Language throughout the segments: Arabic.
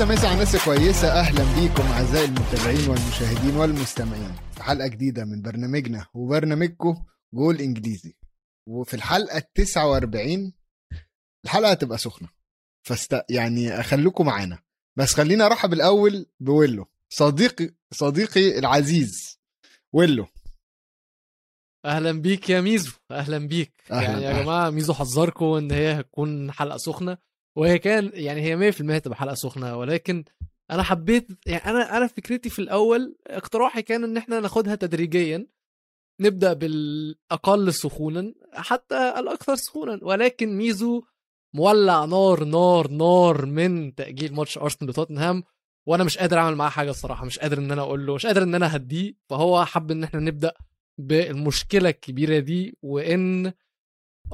مسا مسا على الناس كويسة. أهلا بيكم أعزائي المتابعين والمشاهدين والمستمعين. في حلقة جديدة من برنامجنا وبرنامجكم جول إنجليزي. وفي الحلقة التسعة وأربعين الحلقة هتبقى سخنة. فست يعني أخليكم معانا. بس خلينا أرحب الأول بويلو صديقي صديقي العزيز. ويلو. أهلا بيك يا ميزو. أهلا بيك. أهلاً، يعني يا. جماعة ميزو حذركم إن هي هتكون حلقة سخنة. وهي كان يعني هي 100% هتبقى حلقة سخنة ولكن أنا حبيت يعني أنا أنا فكرتي في الأول اقتراحي كان إن إحنا ناخدها تدريجيا نبدأ بالأقل سخونا حتى الأكثر سخونا ولكن ميزو مولع نار نار نار من تأجيل ماتش أرسنال وتوتنهام وأنا مش قادر أعمل معاه حاجة الصراحة مش قادر إن أنا أقول له مش قادر إن أنا أهديه فهو حب إن إحنا نبدأ بالمشكلة الكبيرة دي وإن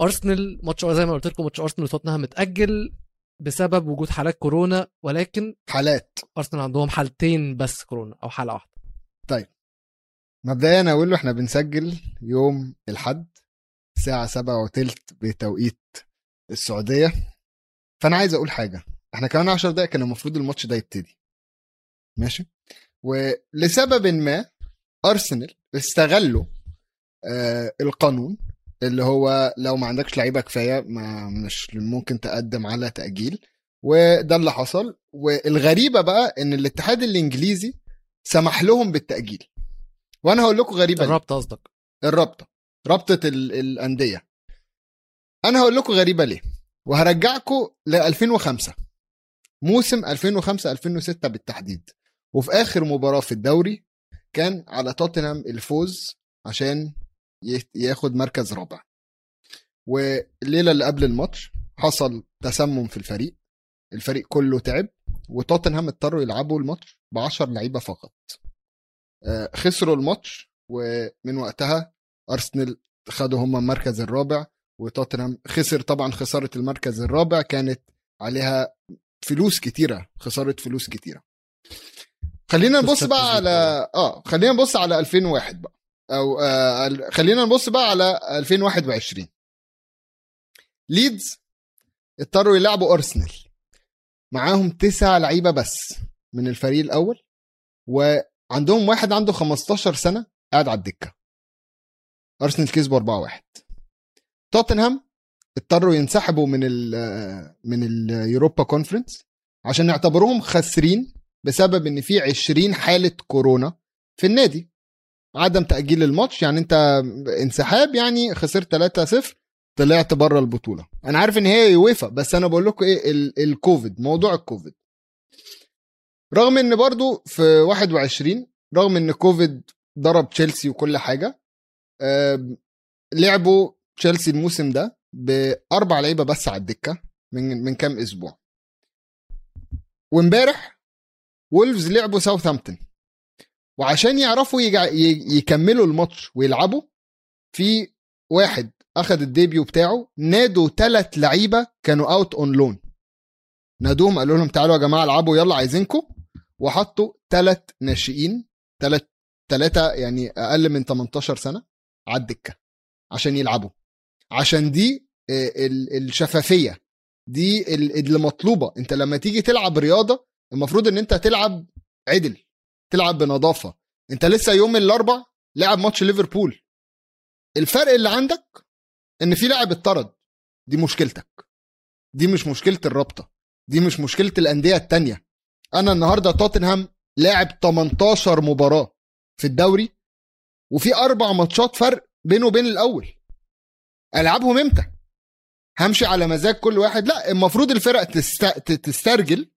أرسنال ماتش زي ما قلت لكم ماتش أرسنال وتوتنهام متاجل بسبب وجود حالات كورونا ولكن حالات. ارسنال عندهم حالتين بس كورونا أو حالة واحدة. مبدئيا أنا أقول له إحنا بنسجل يوم الحد الساعة سبعة وتلت بتوقيت السعودية. فأنا عايز أقول حاجة. إحنا كمان عشر دقايق كان المفروض الماتش ده يبتدي. ماشي؟ ولسبب ما أرسنال استغلوا آه القانون اللي هو لو ما عندكش لعيبة كفاية ما مش ممكن تقدم على تأجيل. وده اللي حصل. والغريبة بقى إن الاتحاد الإنجليزي سمح لهم بالتأجيل. وأنا هقول لكم غريبة ليه. الرابطة قصدك. الرابطة. رابطة ال- الأندية. أنا هقول لكم غريبة ليه. وهرجعكم ل 2005 موسم 2005 2006 بالتحديد. وفي آخر مباراة في الدوري كان على توتنهام الفوز عشان ياخد مركز رابع. والليله اللي قبل الماتش حصل تسمم في الفريق. الفريق كله تعب وتوتنهام اضطروا يلعبوا الماتش ب 10 لعيبة فقط. آه، خسروا الماتش ومن وقتها أرسنال خدوا هم المركز الرابع وتوتنهام خسر طبعا خسارة المركز الرابع كانت عليها فلوس كتيرة خسارة فلوس كتيرة. خلينا نبص بقى على آه خلينا نبص على 2001 بقى. أو آه خلينا نبص بقى على 2021 ليدز اضطروا يلعبوا أرسنال. معاهم تسع لعيبة بس من الفريق الأول وعندهم واحد عنده 15 سنة قاعد على الدكة. أرسنال كسبوا 4-1 توتنهام اضطروا ينسحبوا من ال من ال Europa Conference عشان يعتبروهم خاسرين بسبب إن في 20 حالة كورونا في النادي. عدم تأجيل الماتش يعني أنت انسحاب يعني خسرت 3-0 طلعت بره البطولة. أنا عارف إن هي يويفا بس أنا بقول لكم إيه ال- الكوفيد موضوع الكوفيد. رغم إن برضو في 21 رغم إن كوفيد ضرب تشيلسي وكل حاجة لعبوا تشيلسي الموسم ده بأربع لعيبة بس على الدكة من من كام أسبوع. وإمبارح وولفز لعبوا ساوثهامبتون وعشان يعرفوا يجع... يكملوا الماتش ويلعبوا في واحد اخذ ال debut بتاعه نادوا ثلاث لعيبة كانوا out on loan نادوهم قالوا لهم تعالوا يا جماعة العبوا يلا عايزينكم. وحطوا ثلاث ناشئين ثلاث ثلاثة يعني أقل من 18 سنة على الدكة عشان يلعبوا. عشان دي آه، ال- الشفافية. دي ال- اللي مطلوبة. انت لما تيجي تلعب رياضة المفروض إن أنت تلعب عدل. تلعب بنظافة. انت لسه يوم الأربع لعب ماتش ليفربول. الفرق اللي عندك إن في لاعب اتطرد. دي مشكلتك. دي مش مشكلة الرابطة. دي مش مشكلة الأندية التانية. أنا النهارده توتنهام لاعب 18 مباراة في الدوري وفي أربع ماتشات فرق بينه وبين الأول. ألعبهم إمتى؟ همشي على مزاج كل واحد. لا المفروض الفرق تست... تسترجل.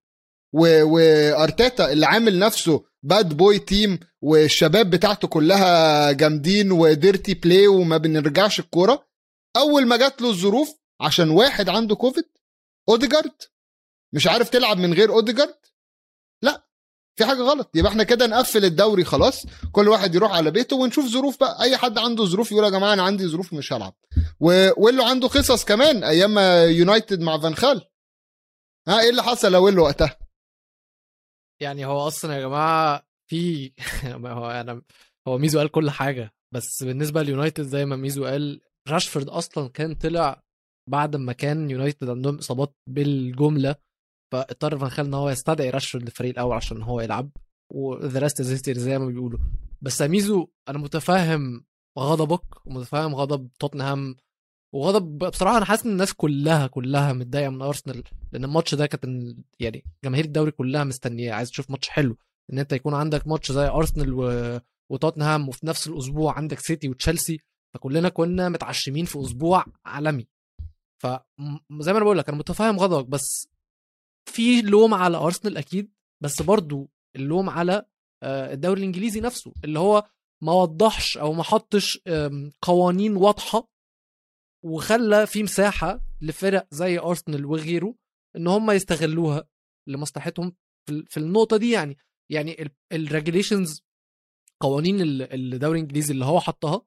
وارتيتا اللي عامل نفسه bad boy team والشباب بتاعته كلها جامدين و dirty play وما بنرجعش الكورة. أول ما جات له الظروف عشان واحد عنده كوفيد اوديجارد مش عارف تلعب من غير اوديجارد لا في حاجة غلط. يبقى إحنا كده نقفل الدوري خلاص. كل واحد يروح على بيته ونشوف ظروف بقى. أي حد عنده ظروف يقول يا جماعة أنا عندي ظروف مش هلعب. ويلو عنده قصص كمان أيام يونايتد مع فان خال ها إيه اللي حصل ويلو وقتها؟ يعني هو أصلا يا جماعة في هو أنا هو ميزو قال كل حاجة بس بالنسبة ليونايتد زي ما ميزو قال راشفورد أصلا كان طلع بعد ما كان يونايتد عندهم إصابات بالجملة فاضطر فان خال إن هو يستدعي راشفورد للفريق الأول عشان هو يلعب و the rest زي ما بيقولوا. بس ميزو أنا متفاهم غضبك ومتفاهم غضب توتنهام وغضب بصراحة أنا حاسس إن الناس كلها كلها متضايقة من أرسنال لأن الماتش ده كانت يعني جماهير الدوري كلها مستنياه عايز تشوف ماتش حلو. إن أنت يكون عندك ماتش زي أرسنال و... وتوتنهام وفي نفس الأسبوع عندك سيتي وتشيلسي فكلنا كنا متعشمين في أسبوع عالمي. فزي ما أنا بقول لك أنا متفاهم غضبك بس في لوم على أرسنال أكيد بس برضو اللوم على آه، الدوري الإنجليزي نفسه اللي هو ما وضحش أو ما حطش قوانين واضحة وخلى في مساحة لفرق زي أرسنال وغيره إن هم يستغلوها لمصلحتهم في النقطة دي يعني. يعني الريجوليشنز قوانين ال- الدوري الإنجليزي اللي هو حطها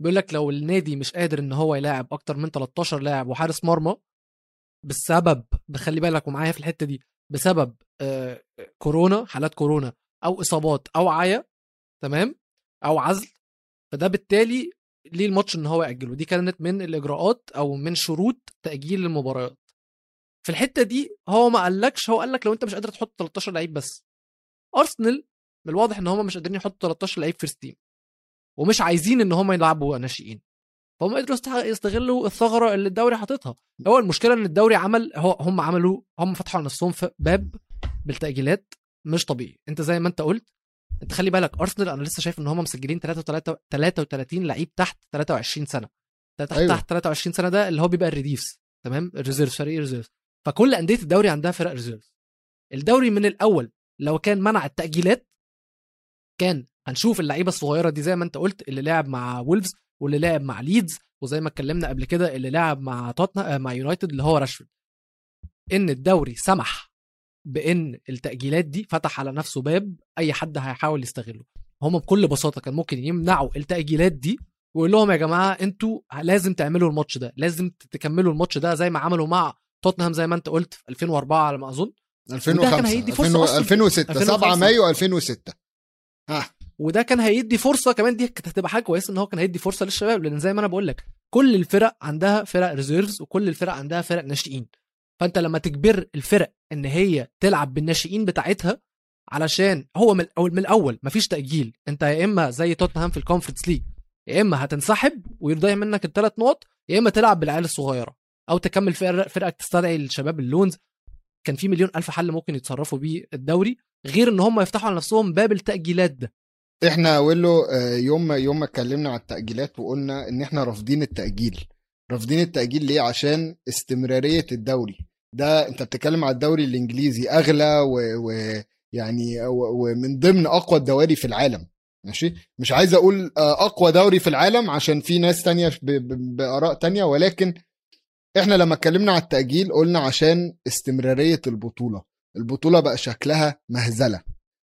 بيقول لك لو النادي مش قادر إن هو يلاعب أكتر من 13 لاعب وحارس مرمى بسبب بخلي بالك ومعايا في الحتة دي بسبب آه، كورونا حالات كورونا أو إصابات أو عيا تمام أو عزل فده بالتالي ليه الماتش إن هو يأجله؟ دي كانت من الإجراءات أو من شروط تأجيل المباريات. في الحتة دي هو ما قالكش هو قال لك لو أنت مش قادر تحط 13 لعيب بس. أرسنال من الواضح إن هم مش قادرين يحطوا 13 لعيب first team ومش عايزين إن هم يلعبوا ناشئين. فهم قدروا يست- يستغلوا الثغرة اللي الدوري حاططها. هو المشكلة إن الدوري عمل هو هم عملوا هم فتحوا على نفسهم في باب بالتأجيلات مش طبيعي. أنت زي ما أنت قلت انت خلي بالك أرسنال أنا لسه شايف إن هم مسجلين 33 لعيب تحت 23 سنة. تحت أيوة. تحت 23 سنة ده اللي هو بيبقى ال reserves تمام؟ ال reserve فريق ال reserve فكل أندية الدوري عندها فرق reserve الدوري من الأول لو كان منع التأجيلات كان هنشوف اللعيبة الصغيرة دي زي ما أنت قلت اللي لعب مع وولفز واللي لعب مع ليدز وزي ما اتكلمنا قبل كده اللي لعب مع توتنا مع يونايتد اللي هو راشفورد. إن الدوري سمح بإن التأجيلات دي فتح على نفسه باب أي حد هيحاول يستغله. هم بكل بساطة كان ممكن يمنعوا التأجيلات دي ويقول لهم يا جماعة أنتوا لازم تعملوا الماتش ده لازم تكملوا الماتش ده زي ما عملوا مع توتنهام زي ما أنت قلت في 2004 على ما أظن. 2005 كان هيدي فرصة أصلاً. 2006 7 2005. مايو 2006 ها. وده كان هيدي فرصة كمان دي كانت هتبقى حاجة كويسة إن هو كان هيدي فرصة للشباب لأن زي ما أنا بقول لك كل الفرق عندها فرق reserves وكل الفرق عندها فرق ناشئين. فانت لما تجبر الفرق ان هي تلعب بالناشئين بتاعتها علشان هو من الأول من الأول مفيش تأجيل. انت يا إما زي توتنهام في ال Conference League يا إما هتنسحب ويضيع منك الثلاث نقط يا إما تلعب بالعيال الصغيرة أو تكمل فرق فرقك تستدعي الشباب ال loans. كان في مليون ألف حل ممكن يتصرفوا بيه الدوري غير إن هم يفتحوا على نفسهم باب التأجيلات ده. إحنا ولو آه، يوم يوم ما اتكلمنا على التأجيلات وقلنا إن إحنا رافضين التأجيل رافضين التأجيل ليه؟ عشان استمرارية الدوري. ده أنت بتتكلم على الدوري الإنجليزي أغلى ويعني ومن ضمن أقوى الدواري في العالم. ماشي؟ مش عايز أقول آه، أقوى دوري في العالم عشان في ناس تانية بآراء تانية ولكن إحنا لما اتكلمنا على التأجيل قلنا عشان استمرارية البطولة. البطولة بقى شكلها مهزلة.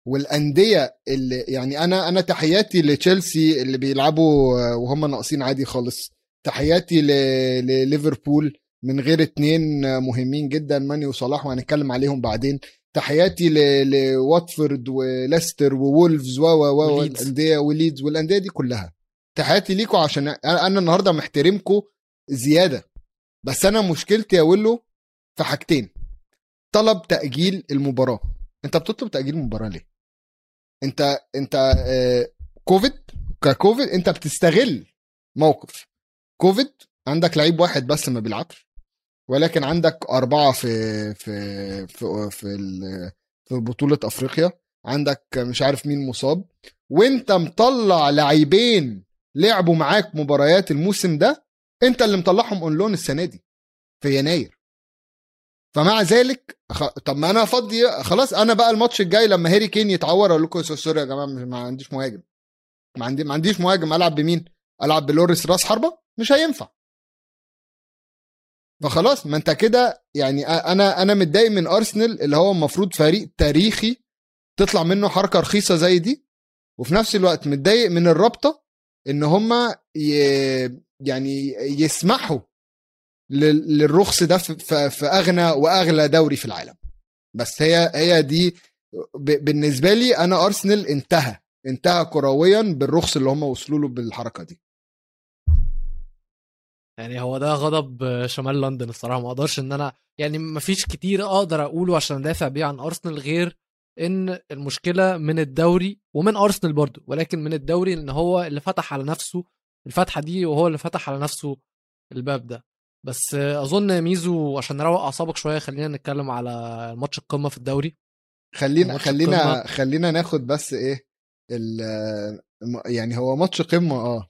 والأندية اللي يعني أنا أنا تحياتي لتشيلسي اللي بيلعبوا وهم ناقصين عادي خالص. تحياتي لليفربول. من غير اتنين مهمين جدا ماني وصلاح وهنتكلم عليهم بعدين. تحياتي ل- لواتفورد وليستر وولفز و و و وليدز. والأندية وليدز والأندية دي كلها. تحياتي ليكم عشان أنا النهارده محترمكم زيادة. بس أنا مشكلتي يا ويلو في حاجتين. طلب تأجيل المباراة. أنت بتطلب تأجيل المباراة ليه؟ أنت أنت آه، COVID ك COVID أنت بتستغل موقف. كوفيد عندك لعيب واحد بس ما بيلعبش ولكن عندك أربعة في في في في, في بطولة أفريقيا عندك مش عارف مين مصاب وانت مطلع لعيبين لعبوا معاك مباريات الموسم ده انت اللي مطلعهم on loan السنة دي في يناير فمع ذلك. طب ما أنا فاضي خلاص أنا بقى الماتش الجاي لما هاري كين يتعور أقول لكم sorry يا جماعة ما عنديش مهاجم ما عندي ما عنديش مهاجم ألعب بمين؟ ألعب بلوريس راس حربة مش هينفع فخلاص ما انت كده يعني أنا أنا متضايق من أرسنال اللي هو المفروض فريق تاريخي تطلع منه حركة رخيصة زي دي وفي نفس الوقت متضايق من الرابطة إن هم ي... يعني يسمحوا لل- للرخص ده في, أغنى وأغلى دوري في العالم بس هي هي دي. بالنسبة لي أنا أرسنال انتهى انتهى كرويا بالرخص اللي هم وصلوا له بالحركة دي يعني هو ده غضب شمال لندن الصراحة ما أقدرش إن أنا يعني ما فيش كتير أقدر أقوله عشان أدافع بيه عن أرسنال غير إن المشكلة من الدوري ومن أرسنال برضه ولكن من الدوري إن هو اللي فتح على نفسه الفتحة دي وهو اللي فتح على نفسه الباب ده بس أظن ميزو عشان نروق أعصابك شوية خلينا نتكلم على ماتش القمة في الدوري خلينا خلينا القمة. خلينا ناخد بس إيه يعني هو ماتش قمة آه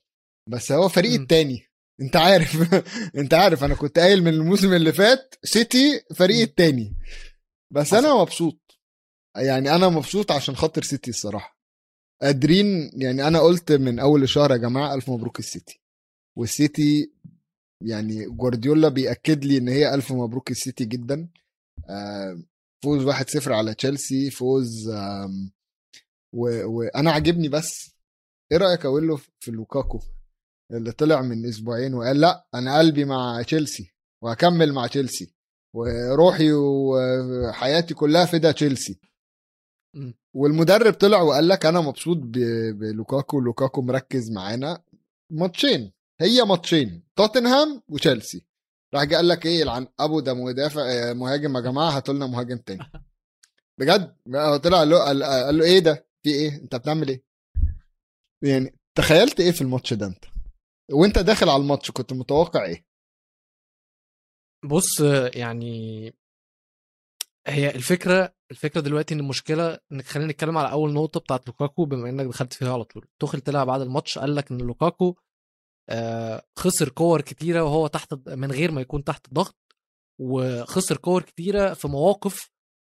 بس هو فريق. التاني انت عارف. انت عارف أنا كنت قايل من الموسم اللي فات سيتي فريق. التاني. بس أنا مبسوط. يعني أنا مبسوط عشان خاطر سيتي الصراحة. قادرين يعني أنا قلت من أول الشهر يا جماعة ألف مبروك السيتي. والسيتي يعني جوارديولا بيأكد لي إن هي ألف مبروك السيتي جدا. آه، فوز 1-0 على تشيلسي فوز و- وأنا عاجبني بس. إيه رأيك أقول له في لوكاكو؟ اللي طلع من أسبوعين وقال لا أنا قلبي مع تشيلسي وهكمل مع تشيلسي وروحي وحياتي كلها فدا تشيلسي. والمدرب طلع وقال لك أنا مبسوط بلوكاكو لوكاكو مركز معانا ماتشين هي ماتشين توتنهام وتشيلسي. راح جه قال لك إيه العن أبو ده مدافع مهاجم يا جماعة هاتوا لنا مهاجم تاني. بجد؟ هو طلع قال له قال له إيه ده؟ في إيه؟ أنت بتعمل إيه؟ يعني تخيلت إيه في الماتش ده أنت؟ وانت داخل على الماتش كنت متوقع إيه؟ بص يعني هي الفكرة الفكرة دلوقتي إن المشكلة انك خلينا نتكلم على أول نقطة بتاعت لوكاكو بما إنك دخلت فيها على طول. توخل طلع بعد الماتش قال لك إن لوكاكو آه، خسر كور كتيرة وهو تحت من غير ما يكون تحت ضغط وخسر كور كتيرة في مواقف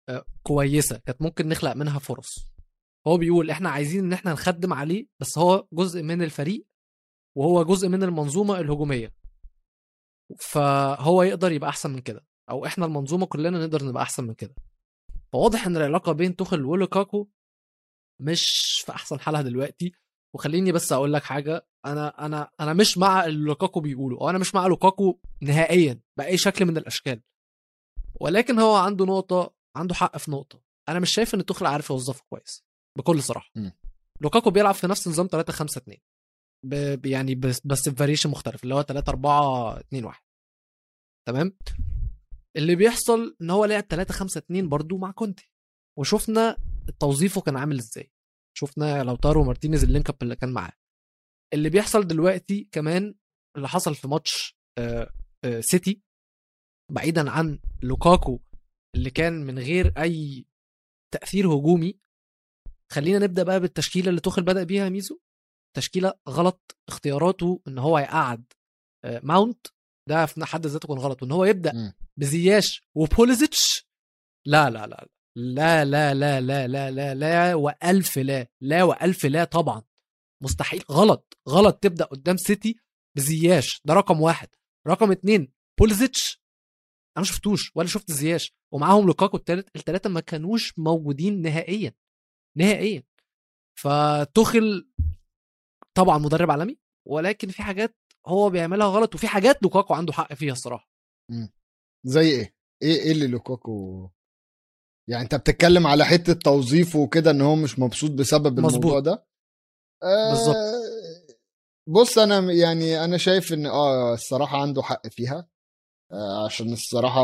آه، كويسة كانت ممكن نخلق منها فرص. هو بيقول إحنا عايزين إن إحنا نخدم عليه بس هو جزء من الفريق وهو جزء من المنظومة الهجومية. فهو يقدر يبقى أحسن من كده. أو إحنا المنظومة كلنا نقدر نبقى أحسن من كده. فواضح إن العلاقة بين توخل ولوكاكو مش في أحسن حالها دلوقتي. وخليني بس أقول لك حاجة. أنا أنا أنا مش مع اللي لوكاكو بيقوله. أو أنا مش مع لوكاكو نهائيا بأي شكل من الأشكال. ولكن هو عنده نقطة عنده حق في نقطة. أنا مش شايف إن توخل عارف يوظفه كويس. بكل صراحة. م. لوكاكو بيلعب في نفس نظام 3 5 2 ب... يعني بس بس ب variation مختلف اللي هو 3 4 2 1 تمام؟ اللي بيحصل إن هو لعب 3 5 2 برضو مع كونتي. وشفنا توظيفه كان عامل إزاي. شفنا لوتارو مارتينيز ال link up اللي كان معاه. اللي بيحصل دلوقتي كمان اللي حصل في ماتش آه، آه، سيتي بعيدا عن لوكاكو اللي كان من غير أي تأثير هجومي خلينا نبدأ بقى بالتشكيلة اللي توخل بدأ بيها ميزو. تشكيله غلط اختياراته ان هو يقعد آه، ماونت ده في حد ذاته كان غلط وان هو يبدا. بزياش وبوليزيتش لا لا لا لا لا لا لا لا لا لا والف لا لا والف لا طبعا مستحيل غلط غلط تبدا قدام سيتي بزياش ده رقم واحد رقم اتنين بوليزيتش أنا ما شفتوش ولا شفت زياش ومعاهم لوكاكو التالت التلاته ما كانوش موجودين نهائيا نهائيا فتخل طبعا مدرب عالمي ولكن في حاجات هو بيعملها غلط وفي حاجات لوكاكو عنده حق فيها الصراحة زي إيه إيه إيه اللي لوكاكو يعني أنت بتتكلم على حتة توظيفه وكده إن هو مش مبسوط بسبب مظبوط. الموضوع ده آه بالظبط. بص أنا يعني أنا شايف إن آه الصراحة عنده حق فيها آه عشان الصراحة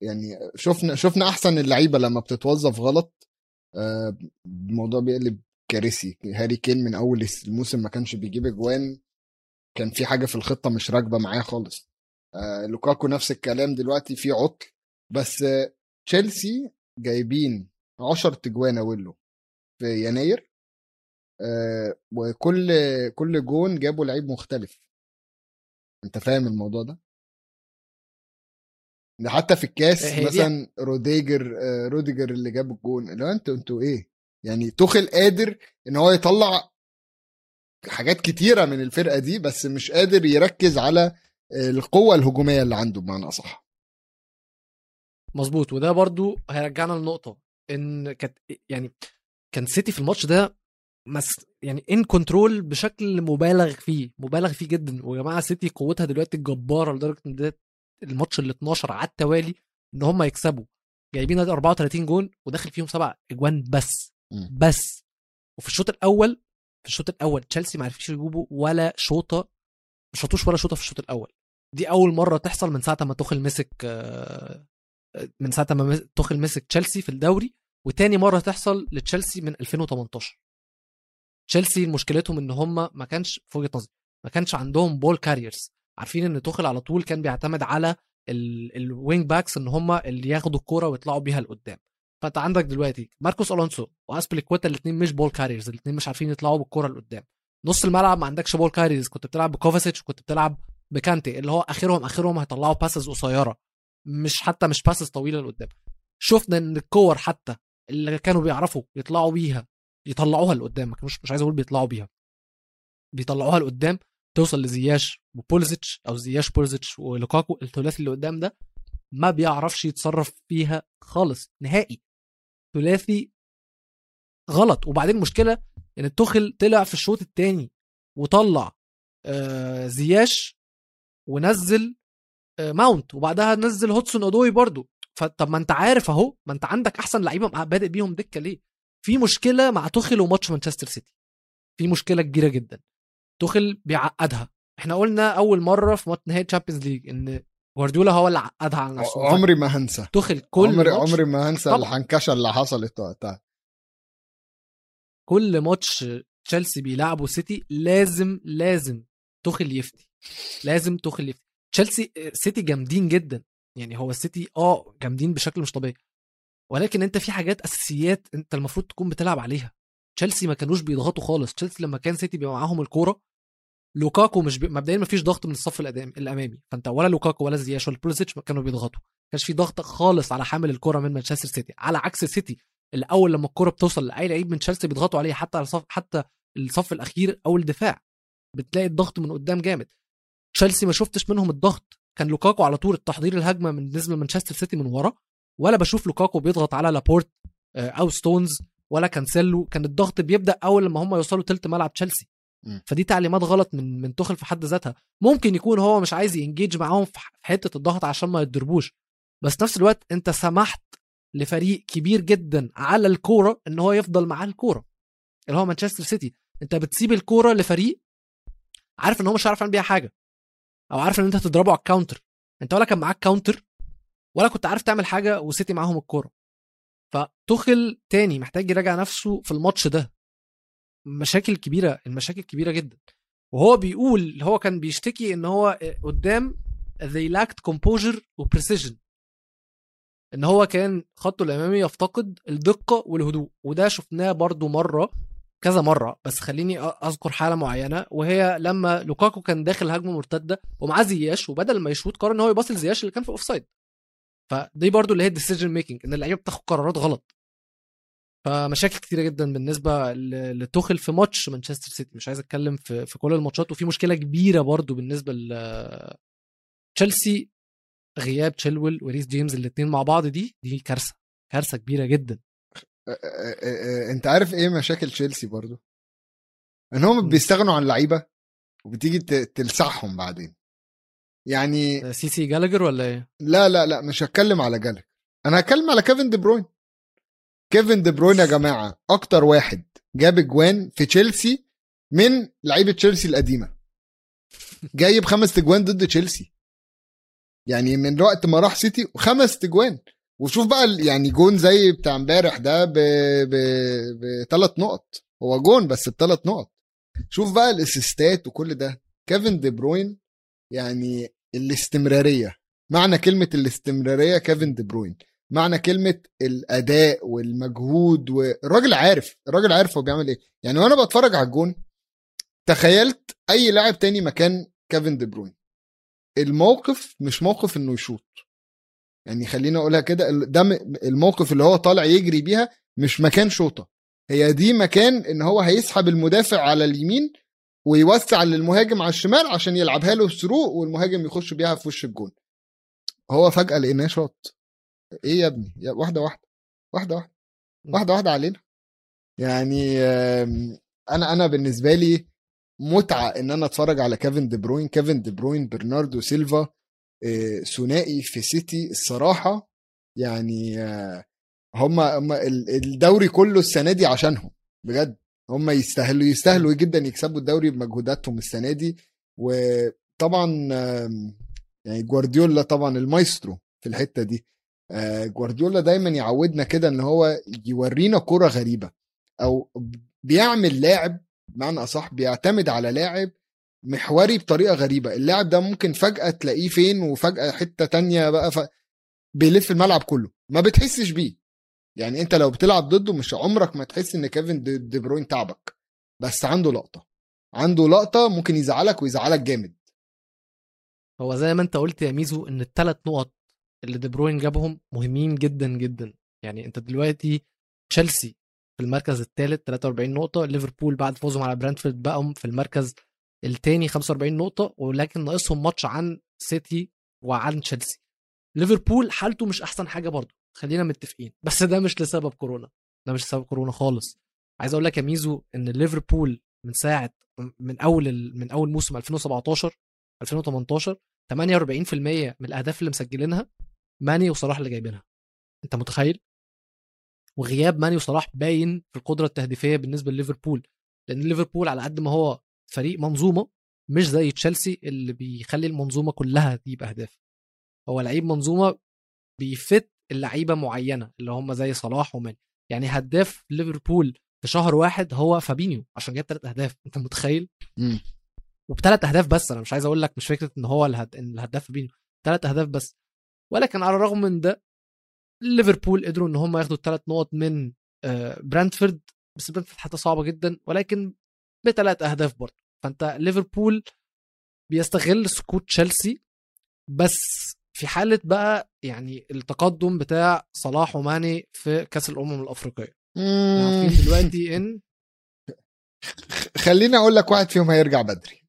يعني شفنا شفنا أحسن اللعيبة لما بتتوظف غلط آه الموضوع بيقلب كارثي. هاري كين من أول الموسم ما كانش بيجيب أجوان كان في حاجة في الخطة مش راكبة معاه خالص. آه لوكاكو نفس الكلام دلوقتي في عطل بس آه تشيلسي جايبين 10 تجوان ويلو في يناير. آه وكل كل جون جابوا لعيب مختلف. أنت فاهم الموضوع ده؟ ده حتى في الكاس مثلا روديجر آه روديجر اللي جاب الجون. اللي أنتوا أنتوا إيه؟ يعني توخل قادر إن هو يطلع حاجات كتيرة من الفرقة دي بس مش قادر يركز على القوة الهجومية اللي عنده بمعنى أصح. مظبوط. وده برضو هيرجعنا لنقطة إن كانت يعني كان سيتي في الماتش ده مس يعني ان كنترول بشكل مبالغ فيه مبالغ فيه جدا. ويا جماعة سيتي قوتها دلوقتي الجباره لدرجة إن ده الماتش ال 12 على التوالي إن هم يكسبوا. جايبين 34 جون وداخل فيهم سبع أجوان بس. بس. وفي الشوط الأول في الشوط الأول تشيلسي ما عرفش يجيبوا ولا شوطة ما شاطوش ولا شوطة في الشوط الأول. دي أول مرة تحصل من ساعة ما توخل مسك آه، من ساعة ما توخل مسك تشيلسي في الدوري وتاني مرة تحصل لتشيلسي من 2018 تشيلسي مشكلتهم إن هم ما كانش في وجهة نظري ما كانش عندهم ball carriers عارفين إن توخل على طول كان بيعتمد على ال wing backs إن هم اللي ياخدوا الكورة ويطلعوا بيها لقدام. فانت عندك دلوقتي ماركوس ألونسو واسبليكويتا الاثنين مش ball carriers الاثنين مش عارفين يطلعوا بالكوره لقدام. نص الملعب ما عندكش ball carriers كنت بتلعب بكوفاسيتش وكنت بتلعب بكانتي اللي هو آخرهم آخرهم هيطلعوا passes قصيرة مش حتى مش passes طويلة لقدام. شفنا إن الكورة حتى اللي كانوا بيعرفوا يطلعوا بيها يطلعوها لقدام كانوش مش عايز أقول بيطلعوا بيها. بيطلعوها لقدام توصل لزياش وبولزيتش أو زياش بولزيتش ولوكاكو الثلاثي اللي قدام ده ما بيعرفش يتصرف فيها خالص نهائي. ثلاثي غلط. وبعدين المشكلة إن توخل طلع في الشوط الثاني وطلع آه زياش ونزل آه ماونت. وبعدها نزل هودسون اودوي برضو. فطب ما أنت عارف أهو ما أنت عندك أحسن لعيبة بادئ بيهم دكة ليه؟ في مشكلة مع توخل وماتش مانشستر سيتي. في مشكلة كبيرة جدا. توخل بيعقدها. إحنا قلنا أول مرة في نهائي تشامبيونز ليج إن جوارديولا هو اللي عقدها على نفسه. عمري ما هنسى. توخل كل عمري ماتش عمري ما هنسى. الحنكشه اللي حصلت وقتها. كل ماتش تشيلسي بيلعبوا سيتي لازم لازم توخل يفتي. لازم توخل يفتي. تشيلسي سيتي جامدين جدا. يعني هو السيتي آه جامدين بشكل مش طبيعي. ولكن انت في حاجات أساسيات انت المفروض تكون بتلعب عليها. تشيلسي ما كانوش بيضغطوا خالص. تشيلسي لما كان سيتي بيبقى معاهم الكورة لوكاكو مش بي... مبدئيا ما فيش ضغط من الصف الأمامي. فأنت ولا لوكاكو ولا زياش ولا بوليسيتش كانوا بيضغطوا. ما كانش في ضغط خالص على حامل الكوره من مانشستر سيتي. على عكس سيتي الأول لما الكوره بتوصل لأي لعيب من تشيلسي بيضغطوا عليه حتى على الصف حتى الصف الأخير أو الدفاع. بتلاقي الضغط من قدام جامد. تشيلسي ما شفتش منهم الضغط. كان لوكاكو على طول التحضير الهجمة من بالنسبة لمانشستر سيتي من ورا. ولا بشوف لوكاكو بيضغط على لابورت آه، أو ستونز ولا كانسيلو. كان الضغط بيبدأ أول لما هم يوصلوا تلت ملعب تشيلسي. فدي تعليمات غلط من من توخل في حد ذاتها. ممكن يكون هو مش عايز engage معاهم في حتة الضغط عشان ما يتضربوش. بس نفس الوقت انت سمحت لفريق كبير جدا على الكورة ان هو يفضل معاه الكورة. اللي هو مانشستر سيتي. انت بتسيب الكورة لفريق عارف ان هو مش هيعرف يعمل بيها حاجة. أو عارف ان انت هتضربه على ال counter. انت ولا كان معاك counter ولا كنت عارف تعمل حاجة وسيتي معاهم الكورة. فتوخل تاني محتاج يراجع نفسه في الماتش ده. مشاكل كبيرة المشاكل كبيرة جدا. وهو بيقول هو كان بيشتكي إن هو قدام they lacked composure و precision. إن هو كان خطه الأمامي يفتقد الدقة والهدوء. وده شفناه برضو مرة كذا مرة. بس خليني أذكر حالة معينة. وهي لما لوكاكو كان داخل هجمة مرتدة ومعاه زياش وبدل ما يشوط قرر إن هو يباصي لزياش اللي كان في offside فدي برضو اللي هي ال decision making إن اللعيبة بتاخد قرارات غلط. فمشاكل كتيرة جدا بالنسبة لتوخل في ماتش مانشستر سيتي. مش عايز أتكلم في في كل الماتشات وفي مشكلة كبيرة برضو بالنسبة ل تشيلسي غياب تشيلويل وريس جيمس الاثنين مع بعض دي دي كارثة كارثة كبيرة جدا. أنت عارف إيه مشاكل تشيلسي برضو؟ إن هم. بيستغنوا عن لعيبه وبتيجي تلسعهم بعدين. يعني سي سي جالاجر ولا إيه؟ لا لا لا مش هتكلم على جالاجر أنا هتكلم على كيفن دي بروين. كيفن دي بروين يا جماعة أكتر واحد جاب اجوان في تشيلسي من لعيبة تشيلسي القديمة. جايب خمس تجوان ضد تشيلسي. يعني من وقت ما راح سيتي خمس تجوان. وشوف بقى يعني جون زي بتاع امبارح ده بثلاث نقط. هو جون بس بثلاث نقط. شوف بقى الأسيستات وكل ده. كيفن دي بروين يعني الاستمرارية. معنى كلمة الاستمرارية كيفن دي بروين. معنى كلمة الأداء والمجهود والراجل عارف الراجل عارف هو بيعمل إيه. يعني وأنا بتفرج على الجون تخيلت أي لاعب تاني مكان كيفن دي بروين. الموقف مش موقف إنه يشوط. يعني خليني أقولها كده ده الموقف اللي هو طالع يجري بيها مش مكان شوطة. هي دي مكان إن هو هيسحب المدافع على اليمين ويوسع للمهاجم على الشمال عشان يلعبها له through والمهاجم يخش بيها في وش الجون. هو فجأة لقيناه شاط. إيه يا ابني؟ يا واحدة واحدة واحدة واحدة واحدة واحدة علينا. يعني آم، أنا أنا بالنسبة لي متعة إن أنا أتفرج على كيفن دي بروين كيفن دي بروين برناردو سيلفا آه، ثنائي في سيتي الصراحة يعني آه، هم هم ال- الدوري كله السنة دي عشانهم بجد. هم يستاهلوا يستاهلوا جدا يكسبوا الدوري بمجهوداتهم السنة دي. وطبعا آم، يعني جوارديولا طبعا المايسترو في الحتة دي. آه، جوارديولا دايما يعودنا كده إن هو يورينا كرة غريبة أو بيعمل لاعب بمعنى أصح بيعتمد على لاعب محوري بطريقة غريبة. اللاعب ده ممكن فجأة تلاقيه فين وفجأة حتة تانية بقى ف... بيلف الملعب كله. ما بتحسش بيه. يعني أنت لو بتلعب ضده مش عمرك ما تحس إن كيفن دي دي بروين تعبك. بس عنده لقطة. عنده لقطة ممكن يزعلك ويزعلك جامد. هو زي ما أنت قلت يا ميزو إن الثلاث نقط اللي دي بروين جابهم مهمين جدا جدا. يعني أنت دلوقتي تشيلسي في المركز الثالث 43 نقطة ليفربول بعد فوزهم على برانتفورد بقوا في المركز الثاني 45 نقطة ولكن ناقصهم ماتش عن سيتي وعن تشيلسي. ليفربول حالته مش أحسن حاجة برضه خلينا متفقين. بس ده مش لسبب كورونا ده مش لسبب كورونا خالص. عايز أقول لك يا ميزو إن ليفربول من ساعة من أول من أول موسم 2017 2018 48% من الأهداف اللي مسجلينها ماني وصلاح اللي جايبينها. انت متخيل؟ وغياب ماني وصلاح باين في القدرة التهديفية بالنسبة لليفربول. لأن ليفربول على قد ما هو فريق منظومة مش زي تشيلسي اللي بيخلي المنظومة كلها تجيب أهداف. هو لعيب منظومة بيفت اللعيبة معينة اللي هم زي صلاح وماني. يعني هداف ليفربول في شهر واحد هو فابينيو عشان جاب ثلاث أهداف. انت متخيل. وبثلاث أهداف بس أنا مش عايز أقول لك مش فكرة إن هو الهد... إن الهداف فابينيو. ثلاث أهداف بس. ولكن على الرغم من ده ليفربول قدروا إن هم ياخدوا الثلاث نقط من آه، برانتفورد بس برانتفورد حتى صعبة جدا ولكن بثلاث أهداف برضه. فأنت ليفربول بيستغل سكوت تشيلسي بس في حالة بقى يعني التقدم بتاع صلاح وماني في كأس الأمم الأفريقية. مم. عارفين دلوقتي إن خليني أقول لك واحد فيهم هيرجع بدري.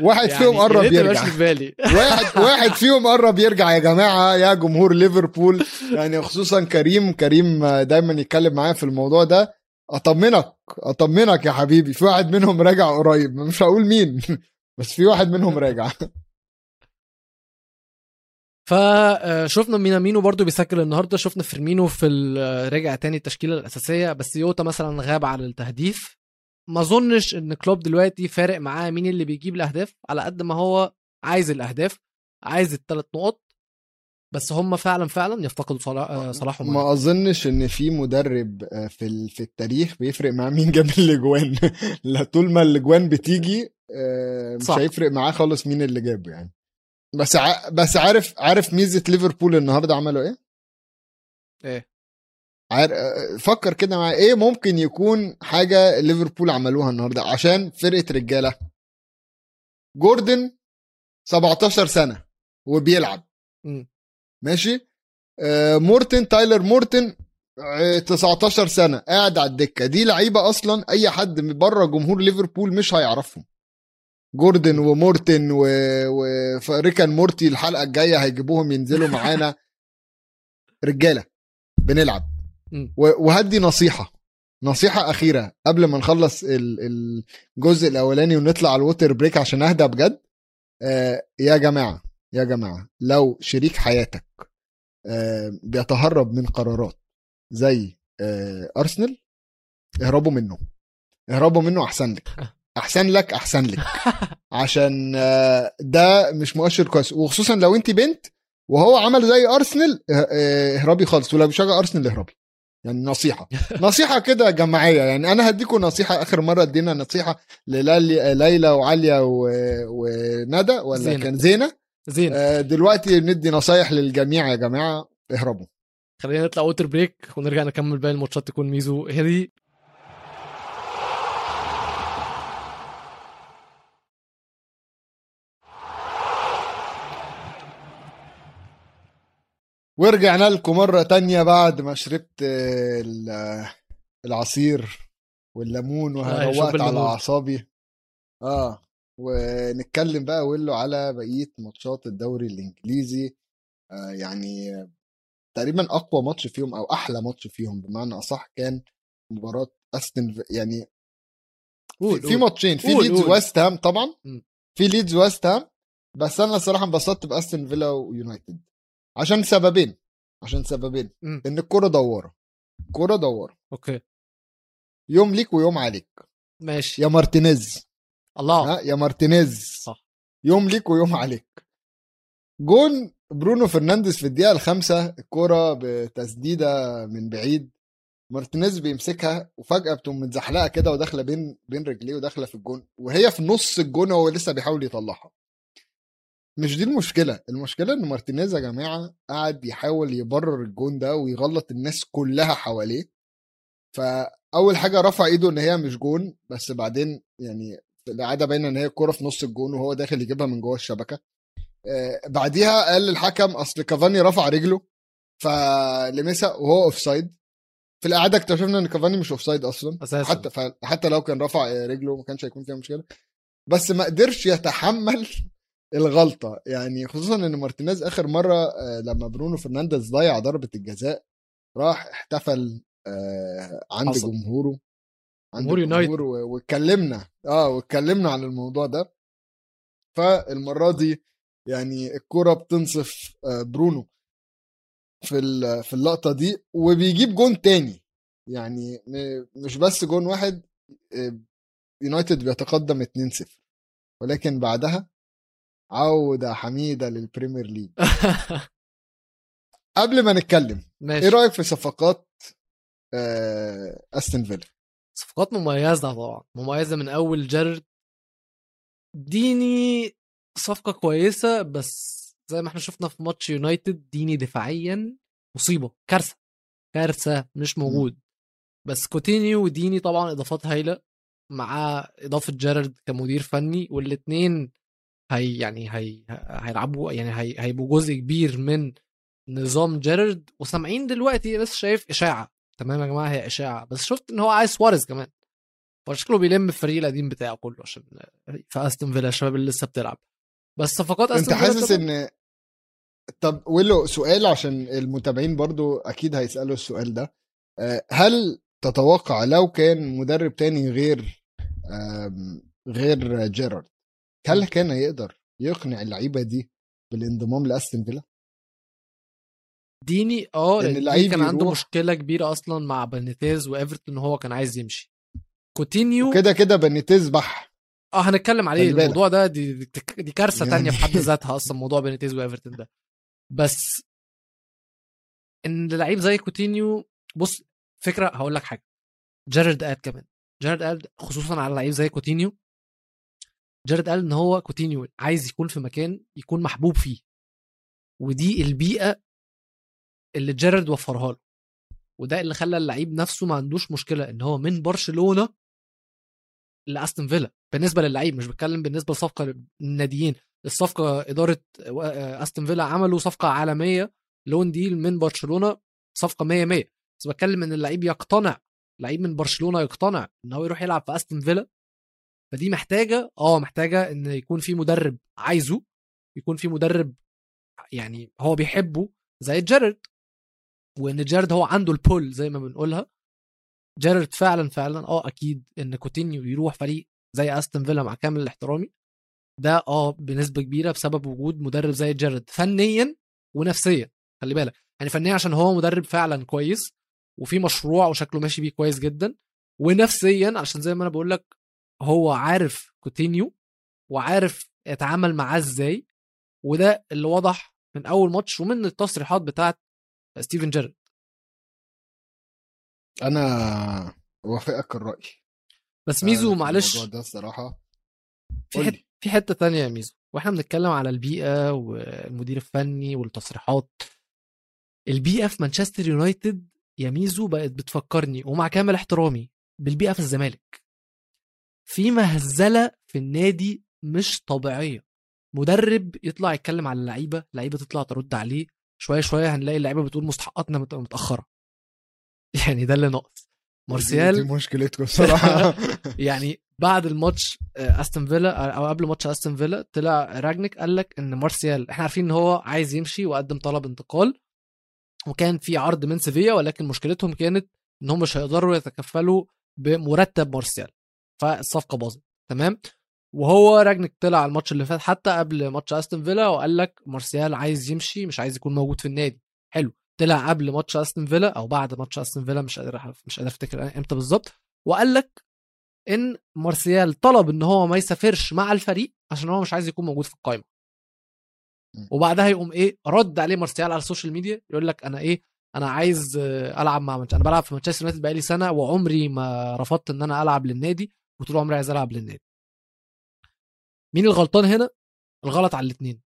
واحد يعني فيهم قرب يرجع. في بالي. واحد واحد فيهم قرب يرجع يا جماعة يا جمهور ليفربول. يعني خصوصا كريم كريم دايما يتكلم معايا في الموضوع ده. أطمنك أطمنك يا حبيبي في واحد منهم راجع قريب. مش هقول مين بس في واحد منهم راجع. فشفنا مينامينو برضو بيسجل النهارده. شفنا فيرمينو في ال- رجع تاني التشكيلة الأساسية. بس يوتا مثلا غاب عن التهديف. ما أظنش إن كلوب دلوقتي فارق معاه مين اللي بيجيب الأهداف على قد ما هو عايز الأهداف عايز الثلاث نقط بس هم فعلا فعلا يفتقدوا صلاح آه، صلاح وماني ما أظنش إن في مدرب آه، في في التاريخ بيفرق معاه مين جاب الأجوان لا طول ما الأجوان بتيجي آه، مش صح. هيفرق معاه خالص مين اللي جابه يعني بس ع... بس عارف عارف ميزة ليفربول النهارده عملوا إيه؟ إيه عار... آه، فكر كده معايا إيه ممكن يكون حاجة ليفربول عملوها النهارده؟ عشان فرقة رجالة. جوردن 17 سنة وبيلعب. مم. ماشي؟ آه مورتن تايلر مورتن آه 19 سنة قاعد على الدكة. دي لعيبة أصلا أي حد من بره جمهور ليفربول مش هيعرفهم. جوردن ومورتن و... وريكان مورتي الحلقة الجاية هيجيبوهم ينزلوا معانا. رجالة بنلعب. وهدي نصيحة نصيحة أخيرة قبل ما نخلص ال- الجزء الأولاني ونطلع على ال water break عشان أهدى بجد. آه يا جماعة يا جماعة لو شريك حياتك آه بيتهرب من قرارات زي آه أرسنال اهربوا منه. اهربوا منه أحسن لك. أحسن لك أحسن لك. عشان ده مش مؤشر كويس. وخصوصا لو انت بنت وهو عمل زي أرسنال اه- آه، اهربي خالص. ولو بيشجع أرسنال اهربي. يعني نصيحة. نصيحة كده جماعية يعني أنا هديكم نصيحة آخر مرة ادينا نصيحة لليلى ليلى وعليا و- وندى ولا زينة. كان زينة؟ زين آه، دلوقتي ندي نصايح للجميع يا جماعة اهربوا. خلينا نطلع water break ونرجع نكمل باقي الماتشات تكون ميزو. هدي ورجعنا لكم مرة تانية بعد ما شربت ال- العصير والليمون آه، وروقت على. أعصابي آه ونتكلم بقى ويلو على بقية ماتشات الدوري الإنجليزي آه يعني تقريبا أقوى ماتش فيهم أو أحلى ماتش فيهم بمعنى أصح كان مباراة أستن في- يعني قول في قول. ماتشين في ليدز. ويست هام طبعا. في ليدز ويست هام بس أنا الصراحه انبسطت بأستون فيلا ويونايتد عشان سببين عشان سببين مم. إن الكورة دوارة. الكورة دوارة. okay. يوم ليك ويوم عليك. ماشي. يا مارتينيز. الله. ها يا مارتينيز. صح. يوم ليك ويوم عليك. جون برونو فرنانديز في الدقيقة الخامسة الكورة بتسديدة من بعيد. مارتينيز بيمسكها وفجأة بتقوم متزحلقة كده وداخلة بين بين رجليه وداخلة في الجون. وهي في نص الجون هو لسه بيحاول يطلعها. مش دي المشكلة المشكلة إن مارتينيز يا جماعة قعد يحاول يبرر الجون ده ويغلط الناس كلها حواليه. فأول حاجة رفع إيده إن هي مش جون بس بعدين يعني الإعادة باينة إن هي الكوره في نص الجون وهو داخل يجيبها من جوه الشبكة. آه، بعديها قال للحكم أصل كافاني رفع رجله فلمسها وهو offside في الإعادة اكتشفنا إن كافاني مش offside أصلا أساسا. حتى حتى لو كان رفع رجله ما كانش هيكون فيها مشكلة. بس ما قدرش يتحمل الغلطة يعني خصوصا إن مارتينيز آخر مرة آه، لما برونو فرنانديز ضيع ضربة الجزاء راح احتفل آه، عند حصل. جمهوره عند جمهور يونايتد. واتكلمنا آه واتكلمنا عن الموضوع ده فالمرة دي يعني الكرة بتنصف آه، برونو في في اللقطة دي وبيجيب جون تاني يعني مش بس جون واحد يونايتد بيتقدم 2-0 ولكن بعدها عودة حميدة لل Premier League قبل ما نتكلم ماشي. إيه رأيك في صفقات آه، أستون فيلا؟ صفقات مميزة طبعا مميزة من أول جرد. ديني صفقة كويسة بس زي ما إحنا شفنا في ماتش يونايتد ديني دفاعيا مصيبة كارثة كارثة مش موجود. بس كوتينيو وديني طبعا إضافات هايلة مع إضافة جيرارد كمدير فني والاتنين هي يعني هي هيلعبوا يعني هي هيبقوا جزء كبير من نظام جيرارد وسامعين دلوقتي بس شايف إشاعة. تمام يا جماعة؟ هي إشاعة. بس شفت إن هو عايز سواريز كمان. فشكله بيلم الفريق القديم بتاعه كله عشان في استون فيلا الشباب اللي لسه بتلعب. بس صفقات أنت حاسس إن طب ويلو سؤال عشان المتابعين برضو أكيد هيسألوا السؤال ده. آه، هل تتوقع لو كان مدرب تاني غير غير جيرارد هل كان يقدر يقنع اللعيبة دي بالانضمام لأستون فيلا؟ ديني آه لأن كان عنده مشكلة كبيرة أصلا مع بنيتيز وإيفرتون هو كان عايز يمشي. كوتينيو كده كده بنيتيز بح. آه هنتكلم عليه. الموضوع ده دي, دي, كارثة يعني- تانية في حد ذاتها أصلا موضوع بنيتيز وإيفرتون ده. بس إن لعيب زي كوتينيو بص فكرة هقول لك حاجة. جيرارد قال كمان. جيرارد قال خصوصا على لعيب زي كوتينيو جيرارد قال إن هو كوتينيو عايز يكون في مكان يكون محبوب فيه. ودي البيئة اللي جيرارد وفرها له. وده اللي خلى اللعيب نفسه ما عندوش مشكلة إن هو من برشلونة لأستون فيلا. بالنسبة للعيب مش بتكلم بالنسبة لصفقة الناديين. الصفقة إدارة أستون فيلا عملوا صفقة عالمية لون ديل من برشلونة صفقة 100 100 بس بتكلم إن اللعيب يقتنع لعيب من برشلونة يقتنع إن هو يروح يلعب في أستون فيلا. فدي محتاجة آه محتاجة إن يكون في مدرب عايزه يكون في مدرب يعني هو بيحبه زي جيرارد. وإن جيرارد هو عنده ال pull زي ما بنقولها. جيرارد فعلا فعلا آه أكيد إن كوتينيو يروح فريق زي أستون فيلا مع كامل احترامي ده آه بنسبة كبيرة بسبب وجود مدرب زي جيرارد فنيا ونفسيا خلي بالك. يعني فنيا عشان هو مدرب فعلا كويس وفي مشروع وشكله ماشي بيه كويس جدا ونفسيا عشان زي ما أنا بقول لك هو عارف كوتينيو وعارف يتعامل معاه إزاي وده اللي وضح من أول ماتش ومن التصريحات بتاعت ستيفن جيرارد. أنا أوافقك الرأي. بس ميزو في معلش الموضوع ده الصراحة في حتة. في حتة تانية يا ميزو وإحنا بنتكلم على البيئة والمدير الفني والتصريحات. البيئة في مانشستر يونايتد يا ميزو بقت بتفكرني ومع كامل احترامي بالبيئة في الزمالك. في مهزلة في النادي مش طبيعية. مدرب يطلع يتكلم على اللعيبة لعيبه تطلع ترد عليه شوية شوية هنلاقي اللعيبة بتقول مستحقاتنا مت- متأخرة. يعني ده اللي ناقص. مارسيال دي مشكلتكم الصراحه يعني بعد الماتش آه، أستون فيلا أو قبل ماتش أستون فيلا طلع راجنيك قال لك إن مارسيال إحنا عارفين إن هو عايز يمشي وقدم طلب انتقال وكان في عرض من سيفيا ولكن مشكلتهم كانت إن هم مش هيقدروا يتكفلوا بمرتب مارسيال. فالصفقة باظت تمام؟ وهو راجنيك طلع على الماتش اللي فات حتى قبل ماتش أستون فيلا وقال لك مارسيال عايز يمشي مش عايز يكون موجود في النادي. حلو. طلع قبل ماتش أستون فيلا أو بعد ماتش أستون فيلا مش قادر مش قادر أفتكر إمتى بالظبط وقال لك إن مارسيال طلب إن هو ما يسافرش مع الفريق عشان هو مش عايز يكون موجود في القائمه. وبعدها يقوم إيه رد عليه مارسيال على السوشيال ميديا يقول لك أنا إيه أنا عايز ألعب مع منش... أنا بلعب في مانشستر يونايتد بقالي سنة وعمري ما رفضت إن أنا ألعب للنادي وطول عمري عايز ألعب للنادي. مين الغلطان هنا؟ الغلط على الاثنين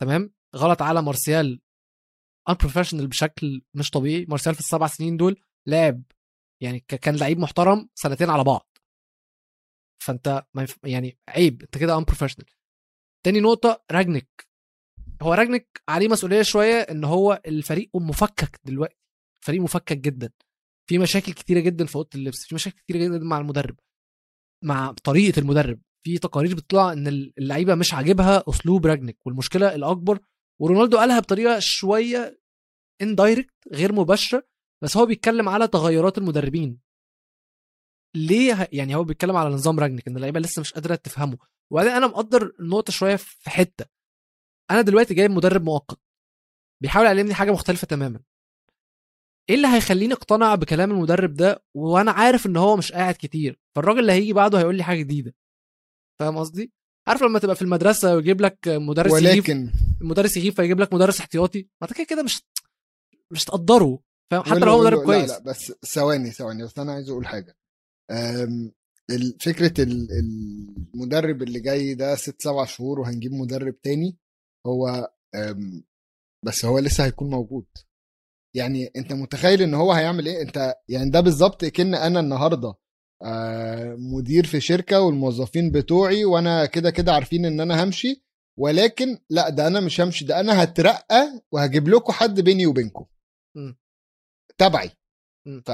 تمام؟ غلط على مارسيال. unprofessional بشكل مش طبيعي. مارسيال في السبع سنين دول لعب يعني كان لعيب محترم سنتين على بعض. فأنت ما ينف- يعني عيب أنت كده unprofessional. تاني نقطة راجنك هو راجنك عليه مسؤولية شوية إن هو الفريق مفكك دلوقتي. فريق مفكك جدا. في مشاكل كتيرة جدا في أوضة اللبس. في مشاكل كتيرة جدا مع المدرب. مع طريقة المدرب. في تقارير بتطلع إن اللعيبة مش عاجبها أسلوب راجنك والمشكلة الأكبر ورونالدو قالها بطريقة شوية اندايركت غير مباشرة بس هو بيتكلم على تغيرات المدربين. ليه يعني هو بيتكلم على نظام راجنك إن اللعيبة لسه مش قادرة تفهمه. وبعدين أنا مقدر النقطة شوية في حتة. أنا دلوقتي جايب مدرب مؤقت. بيحاول يعلمني حاجة مختلفة تماما. إيه اللي هيخليني اقتنع بكلام المدرب ده وأنا عارف إن هو مش قاعد كتير؟ فالراجل اللي هيجي بعده هيقول لي حاجة جديدة. فاهم قصدي؟ عارف لما تبقى في المدرسة ويجيب لك مدرس يغيب ولكن المدرس يغيب فيجيب لك مدرس احتياطي؟ ما أنت كده كده مش مش تقدره. فاهم؟ حتى لو هو مدرب كويس لا لا بس ثواني ثواني بس أنا عايز أقول حاجة. فكرة ال- المدرب اللي جاي ده ست سبع شهور وهنجيب مدرب تاني هو بس هو لسه هيكون موجود. يعني أنت متخيل إن هو هيعمل إيه أنت يعني ده بالظبط كأن أنا النهارده آه، مدير في شركة والموظفين بتوعي وأنا كده كده عارفين إن أنا همشي ولكن لأ ده أنا مش همشي ده أنا هترقى وهجيب لكم حد بيني وبينكم. تبعي. ف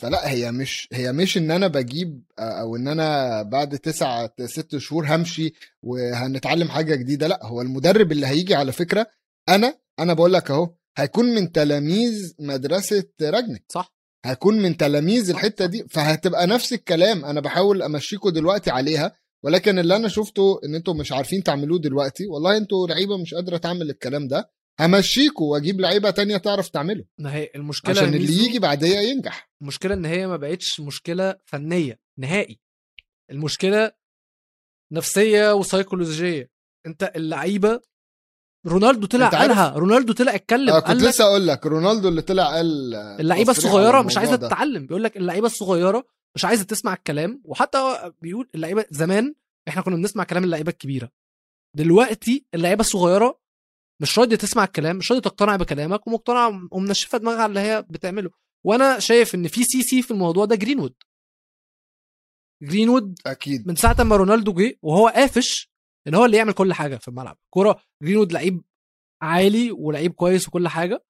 فلأ هي مش هي مش إن أنا بجيب أو إن أنا بعد تسعة ست شهور همشي وهنتعلم حاجة جديدة لأ هو المدرب اللي هيجي على فكرة أنا أنا بقول لك أهو هيكون من تلاميذ مدرسة راجنك. صح. هيكون من تلاميذ الحتة. دي فهتبقى نفس الكلام. أنا بحاول أمشيكوا دلوقتي عليها ولكن اللي أنا شفته إن أنتوا مش عارفين تعملوه دلوقتي والله أنتوا لعيبة مش قادرة تعمل الكلام ده. همشيكوا وأجيب لعيبة تانية تعرف تعمله. ما هي المشكلة عشان اللي يجي بعديها ينجح. المشكلة إن هي ما بقتش مشكلة فنية نهائي. المشكلة نفسية وسيكولوجية. أنت اللعيبة رونالدو طلع قالها. رونالدو طلع اتكلم آه كنت لسه أقول لك رونالدو اللي طلع قال اللعيبة الصغيرة مش عايزة. تتعلم. بيقول لك اللعيبة الصغيرة مش عايزة تسمع الكلام. وحتى بيقول اللعيبة زمان إحنا كنا بنسمع كلام اللعيبة الكبيرة. دلوقتي اللعيبة الصغيرة مش راضية تسمع الكلام مش راضية تقتنع بكلامك ومقتنعة ومنشفة دماغها على اللي هي بتعمله. وأنا شايف إن في سي سي في الموضوع ده جرينوود جرينوود أكيد. من ساعة ما رونالدو جه وهو قافش إن هو اللي يعمل كل حاجة في الملعب. كورة جرينوود لعيب عالي ولعيب كويس وكل حاجة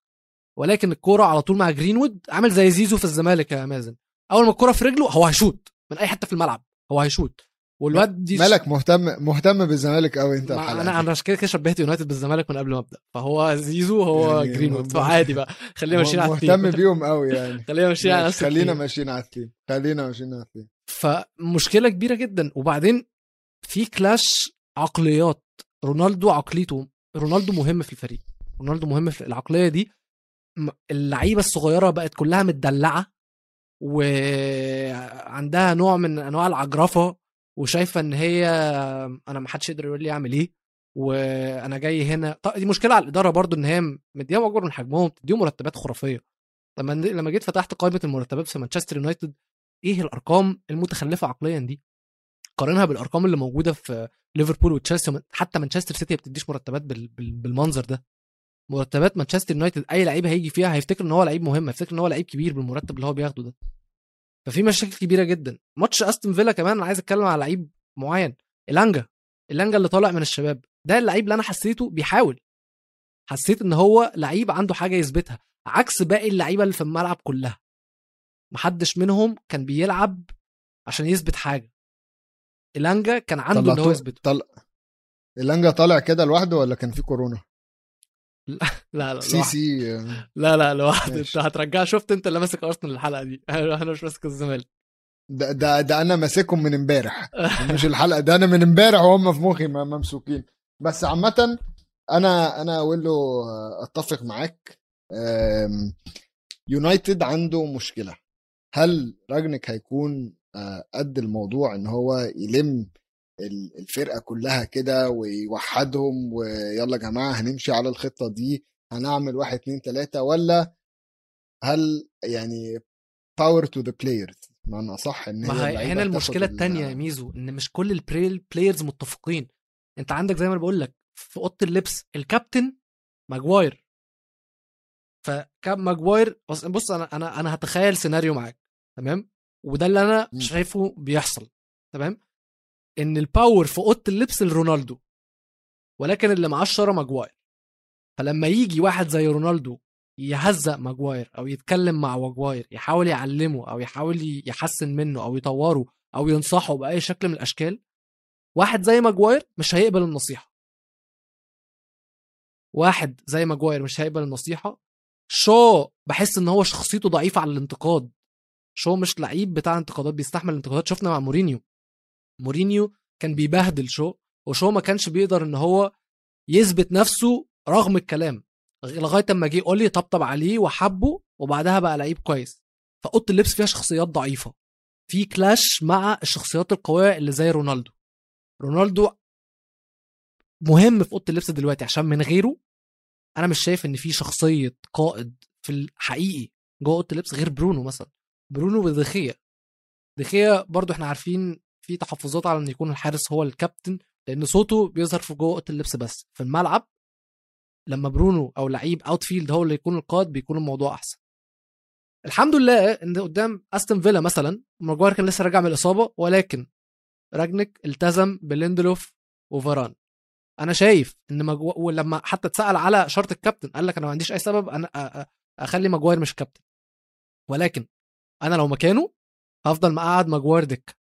ولكن الكورة على طول مع جرينوود عامل زي زيزو في الزمالك يا مازن. أول ما الكورة في رجله هو هيشوط من أي حتة في الملعب هو هيشوط. والواد دي مالك مهتم مهتم بالزمالك قوي أنت أنا. أنا عشان كده كده شبهت يونايتد بالزمالك من قبل ما أبدأ. فهو زيزو هو يعني جرينوود. فعادي بقى. خلينا ماشيين على مهتم التيم بيهم قوي يعني. خلينا ماشيين على نفس خلينا. ماشيين على التيم. خلينا ماشيين على التيم. فمشكلة كبيرة جدا. وبعدين في clash عقليات. رونالدو عقليته رونالدو مهم في الفريق. رونالدو مهم في العقلية دي. اللعيبة الصغيرة بقت كلها متدلعة وعندها نوع من أنواع العجرفة وشايفة إن هي أنا ما حدش يقدر يقول لي أعمل إيه وأنا جاي هنا. طب دي مشكلة على الإدارة برضو إن هي مديهم اكبر من حجمهم تديهم مرتبات خرافية. لما لما جيت فتحت قائمة المرتبات في مانشستر يونايتد إيه الأرقام المتخلفة عقليا دي؟ قارنها بالأرقام اللي موجودة في ليفربول وتشيلسي حتى مانشستر سيتي ما بتديش مرتبات بال... بال... بالمنظر ده. مرتبات مانشستر يونايتد أي لعيب هيجي فيها هيفتكر إن هو لعيب مهم هيفتكر إن هو لعيب كبير بالمرتب اللي هو بياخده ده. ففي مشاكل كبيرة جدا. ماتش أستون فيلا كمان أنا عايز أتكلم على لعيب معين إلانجا. إلانجا اللي طالع من الشباب. ده اللعيب اللي أنا حسيته بيحاول. حسيت إن هو لعيب عنده حاجة يثبتها عكس باقي اللعيبة اللي في الملعب كلها. محدش منهم كان بيلعب عشان يثبت حاجة. إلانجا كان عنده ان هو يثبت طل... إلانجا طالع كده لوحده ولا كان في كورونا؟ لا لا سي لوحده. سي آه، لا لا لوحده. انت. هترجع شفت انت اللي ماسك أرسنال الحلقة دي؟ أنا مش ماسك الزمالك. ده ده, ده أنا ماسكهم من امبارح. مش الحلقة ده أنا من امبارح وهم في مخي ممسوكين. بس عامة أنا أنا أقول له آه، أتفق معاك. يونايتد عنده مشكلة. هل رانجنيك هيكون قد الموضوع إن هو يلم ال- الفرقة كلها كده ويوحدهم ويلا يا جماعة هنمشي على الخطة دي هنعمل واحد اتنين تلاتة ولا هل يعني power to the players معنى أصح إن هي ما هي هنا المشكلة ال- التانية يا ميزو إن مش كل ال players متفقين. أنت عندك زي ما بقول لك في أوضة اللبس الكابتن ماجواير. فكاب ماجواير بص أنا أنا أنا هتخيل سيناريو معاك تمام؟ وده اللي أنا مم. شايفه بيحصل تمام؟ إن ال power في أوضة اللبس لرونالدو ولكن اللي معاه الشارة ماجواير. فلما يجي واحد زي رونالدو يهزق ماجواير أو يتكلم مع ماجواير يحاول يعلمه أو يحاول يحسن منه أو يطوره أو ينصحه بأي شكل من الأشكال واحد زي ماجواير مش هيقبل النصيحة. واحد زي ماجواير مش هيقبل النصيحة. شو بحس إن هو شخصيته ضعيفة على الانتقاد. شو مش لعيب بتاع انتقادات بيستحمل الانتقادات شفنا مع مورينيو. مورينيو كان بيبهدل شو وشو ما كانش بيقدر إن هو يثبت نفسه رغم الكلام لغاية أما جه اولي طبطب عليه وحبه وبعدها بقى لعيب كويس. فأوضة اللبس فيها شخصيات ضعيفة. في clash مع الشخصيات القوية اللي زي رونالدو. رونالدو مهم في أوضة اللبس دلوقتي عشان من غيره أنا مش شايف إن في شخصية قائد في الحقيقي جوه أوضة اللبس غير برونو مثلا. برونو ودخيا دخيا برضو إحنا عارفين في تحفظات على إن يكون الحارس هو الكابتن لأن صوته بيظهر في جوه أوضة اللبس بس. في الملعب لما برونو أو لعيب outfield هو اللي يكون القائد بيكون الموضوع أحسن. الحمد لله إن قدام أستون فيلا مثلا ماجواير كان لسه راجع من الإصابة ولكن رانجنيك التزم بليندلوف وفاران. أنا شايف إن مجو... ولما حتى اتسأل على شرط الكابتن قال لك أنا ما عنديش أي سبب أنا أخلي ماجواير مش كابتن ولكن أنا لو مكانه هفضل مقعد ماجواير دكة.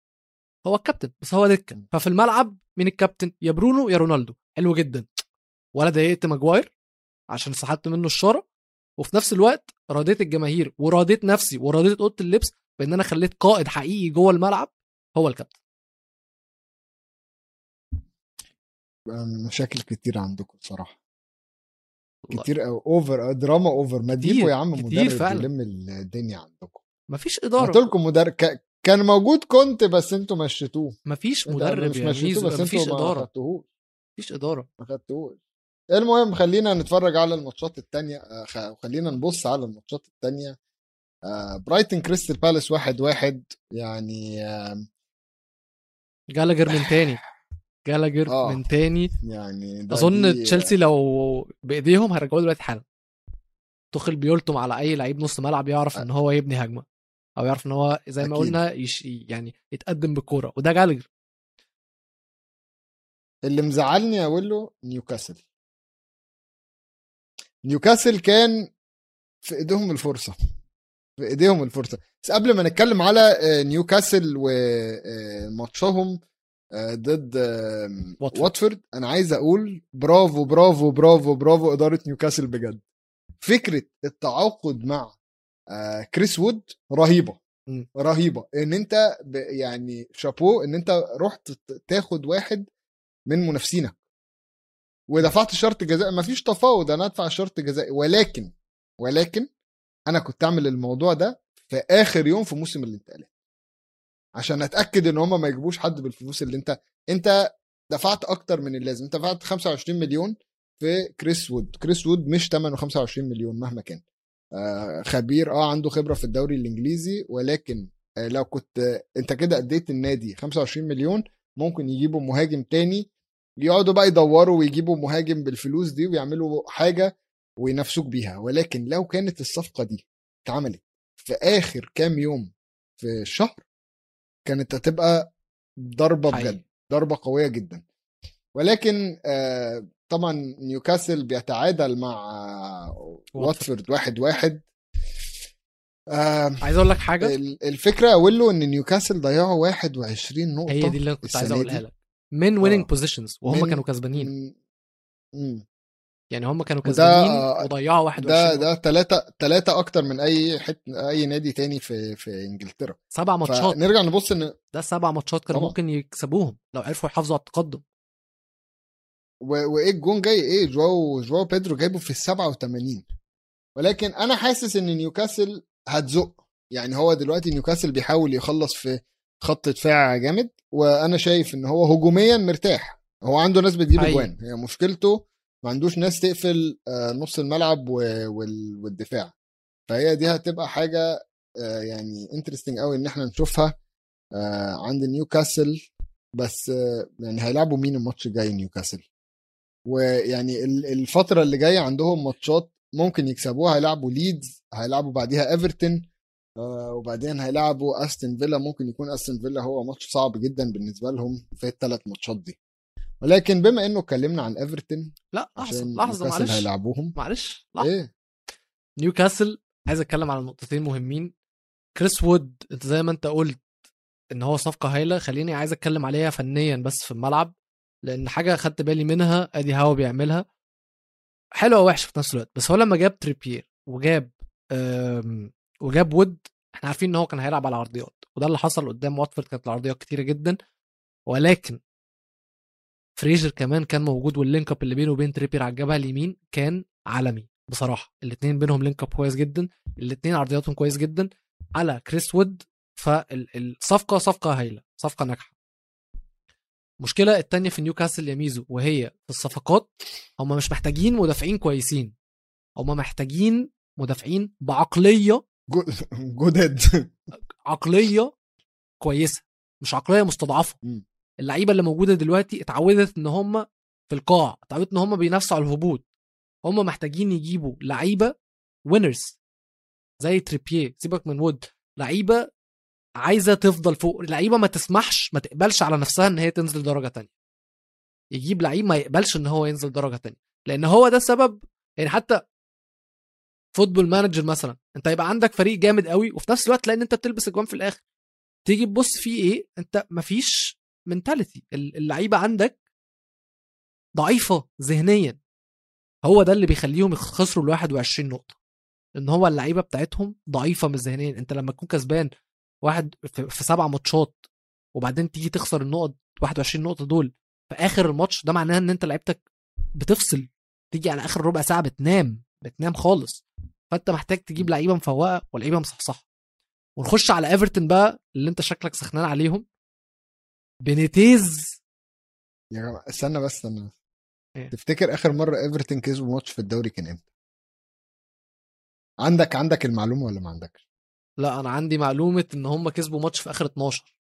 هو الكابتن بس هو دكة. ففي الملعب مين الكابتن؟ يا برونو يا رونالدو. حلو جدا. ولا ضايقت ماجواير عشان سحبت منه الشارة. وفي نفس الوقت راضيت الجماهير وراضيت نفسي وراضيت أوضة اللبس بأن أنا خليت قائد حقيقي جوه الملعب هو الكابتن. مشاكل كتير عندكم بصراحة. كتير اوفر دراما اوفر ما تجيبوا يا عم كتير مدرب. يلم الدنيا عندكم. مفيش قلت اداره لكم مدرب ك... كان موجود كنت بس أنتوا مشيتوه. مفيش مدرب مش يا مشيتوه بس مفيش ما إدارة. خدتوهوش مفيش إدارة. ما خدتوهوش المهم خلينا نتفرج على الماتشات التانية آه، خلينا نبص على الماتشات التانية. آه، برايتن كريستال بالاس واحد واحد يعني آه، جالاجر من تاني. جالاجر آه. من تاني. يعني ده أظن تشيلسي لو بإيديهم هيرجعوه دلوقتي حالا. توخيل بيلطم على أي لعيب نص ملعب يعرف إن هو يبني هجمة. أو يعرف إن هو زي ما أكيد. قلنا يش يعني يتقدم بالكورة وده جالاجر اللي مزعلني يا ويلو نيوكاسل نيوكاسل كان في إيديهم الفرصة في إيديهم الفرصة بس قبل ما نتكلم على آه، نيوكاسل وماتشهم ضد آه، واتفورد. واتفورد أنا عايز أقول برافو برافو برافو برافو إدارة نيوكاسل بجد فكرة التعاقد مع آه، كريس وود رهيبة. مم. رهيبة. إن أنت يعني شابو إن أنت رحت تاخد واحد من منافسينك. ودفعت شرط جزاء. ما فيش تفاوض. أنا أدفع شرط جزائي ولكن ولكن أنا كنت أعمل الموضوع ده في آخر يوم في موسم الانتقالات. عشان أتأكد إن هما ما يجيبوش حد بالفلوس اللي أنت أنت دفعت أكتر من اللازم. أنت دفعت 25 مليون في كريس وود. كريس وود مش ثمنه 25 مليون مهما كان. خبير آه عنده خبرة في الدوري الإنجليزي ولكن آه لو كنت آه أنت كده أديت النادي 25 مليون ممكن يجيبوا مهاجم تاني يقعدوا بقى يدوروا ويجيبوا مهاجم بالفلوس دي ويعملوا حاجة وينافسوك بيها ولكن لو كانت الصفقة دي اتعملت في آخر كام يوم في الشهر كانت هتبقى ضربة. بجد ضربة قوية جدا ولكن آه طبعا نيوكاسل بيتعادل مع آه، واتفورد واحد واحد آه عايز أقول لك حاجة ال- الفكرة يا ويلو إن نيوكاسل ضيعوا 21 نقطة هي دي اللي كنت عايز أقولها. لك من winning آه. positions وهم من- كانوا كسبانين. يعني هم كانوا كسبانين آه، وضيعوا 21 ده. ده ثلاثة ثلاثة أكتر من أي حت أي نادي تاني في في إنجلترا سبع ماتشات فنرجع نبص إن ده سبع ماتشات كانوا. ممكن يكسبوهم لو عرفوا يحافظوا على التقدم و- وإيه الجون جاي؟ إيه جواو جواو بيدرو جايبه في ال 87 ولكن أنا حاسس إن نيوكاسل هتزق. يعني هو دلوقتي نيوكاسل بيحاول يخلص في خط دفاع جامد وأنا شايف إن هو هجوميا مرتاح. هو عنده ناس بتجيب. أجوان. هي مشكلته ما عندوش ناس تقفل آه، نص الملعب والدفاع. فهي دي هتبقى حاجة آه، يعني interesting قوي إن إحنا نشوفها آه، عند نيوكاسل. بس يعني هيلعبوا مين الماتش الجاي نيوكاسل؟ ويعني ال- الفترة اللي جاية عندهم ماتشات ممكن يكسبوها هيلعبوا ليدز هيلعبوا بعديها ايفرتون آه، وبعدين هيلعبوا استون فيلا ممكن يكون استون فيلا هو ماتش صعب جدا بالنسبة لهم في الثلاث ماتشات دي. ولكن بما إنه اتكلمنا عن ايفرتون لا لحظة لحظة معلش. هيلعبوهم. معلش لحظة. إيه؟ نيوكاسل عايز أتكلم على نقطتين مهمين. كريس وود أنت زي ما أنت قلت إن هو صفقة هايلة خليني عايز أتكلم عليها فنيا بس في الملعب. لأن حاجة خدت بالي منها إيدي هاو بيعملها. حلوة ووحشه في نفس الوقت بس هو لما جاب تريبير وجاب وجاب وود إحنا عارفين إن هو كان هيلعب على العرضيات وده اللي حصل قدام واتفورد كانت العرضيات كتيرة جدا. ولكن فريزر كمان كان موجود وال link up اللي بينه وبين تريبير على الجبهة اليمين كان عالمي بصراحة. الاثنين بينهم link up كويس جدا الاثنين عرضياتهم كويس جدا على كريس وود فالصفقه صفقة هايلة صفقة ناجحة. المشكلة التانية في نيوكاسل يا ميزو وهي في الصفقات هم مش محتاجين مدافعين كويسين. هم محتاجين مدافعين بعقلية جدد عقلية كويسة مش عقلية مستضعفة. اللعيبة اللي موجودة دلوقتي اتعودت إن هم في القاع اتعودت إن هم بينافسوا على الهبوط. هم محتاجين يجيبوا لعيبة winners زي تريبيه سيبك من وود لعيبة عايزة تفضل فوق لعيبة ما تسمحش ما تقبلش على نفسها إن هي تنزل درجة تانية. يجيب لعيب ما يقبلش إن هو ينزل درجة تانية. لأن هو ده السبب يعني حتى Football Manager مثلا أنت يبقى عندك فريق جامد قوي وفي نفس الوقت لأن أنت بتلبس اجوان في الآخر. تيجي تبص فيه إيه؟ أنت مفيش mentality اللعيبة عندك ضعيفة ذهنيا. هو ده اللي بيخليهم يخسروا ال 21 نقطة. إن هو اللعيبة بتاعتهم ضعيفة من ذهنيا. أنت لما تكون كسبان واحد في, سبع ماتشات وبعدين تيجي تخسر النقط 21 نقطة دول في آخر الماتش ده معناه إن أنت لعيبتك بتفصل تيجي على آخر ربع ساعة بتنام بتنام خالص فأنت محتاج تجيب لعيبة مفوقة ولعيبة مصحصحة ونخش على ايفرتون بقى اللي أنت شكلك سخنان عليهم بينيتيز يا جماعة استنى بس استنى بس. إيه؟ تفتكر آخر مرة ايفرتون كسبوا ماتش في الدوري كان إمتى؟ عندك عندك المعلومة ولا ما عندكش؟ لا أنا عندي معلومة إن هم كسبوا ماتش في آخر 12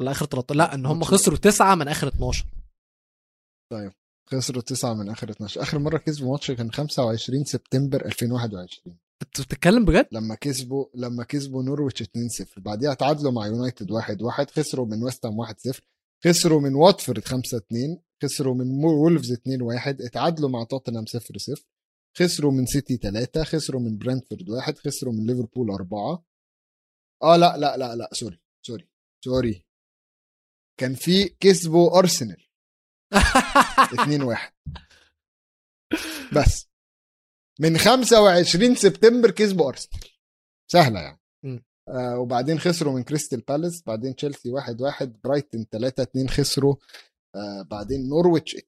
لا آخر 13 لا إن هم خسروا تسعة من آخر 12 خسروا تسعة من آخر 12 آخر مرة كسبوا ماتش كان 25 سبتمبر 2021 أنت بتتكلم بجد؟ لما كسبوا لما كسبوا نورويتش 2-0 بعديها تعادلوا مع يونايتد 1-1 خسروا من ويست هام 1-0 خسروا من واتفورد 5-2 خسروا من وولفز 2-1 اتعادلوا مع توتنهام 0-0 خسروا من سيتي 3 خسروا من برنتفورد 1 خسروا من ليفربول 4 آه لا لا لا لا sorry sorry sorry. كان في كسبوا أرسنال. 2-1 بس. من 25 سبتمبر كسبوا أرسنال. سهلة يعني. آه وبعدين خسروا من كريستال بالاس بعدين تشيلسي 1-1 برايتون 3-2 خسروا. آه بعدين نورويتش 2-1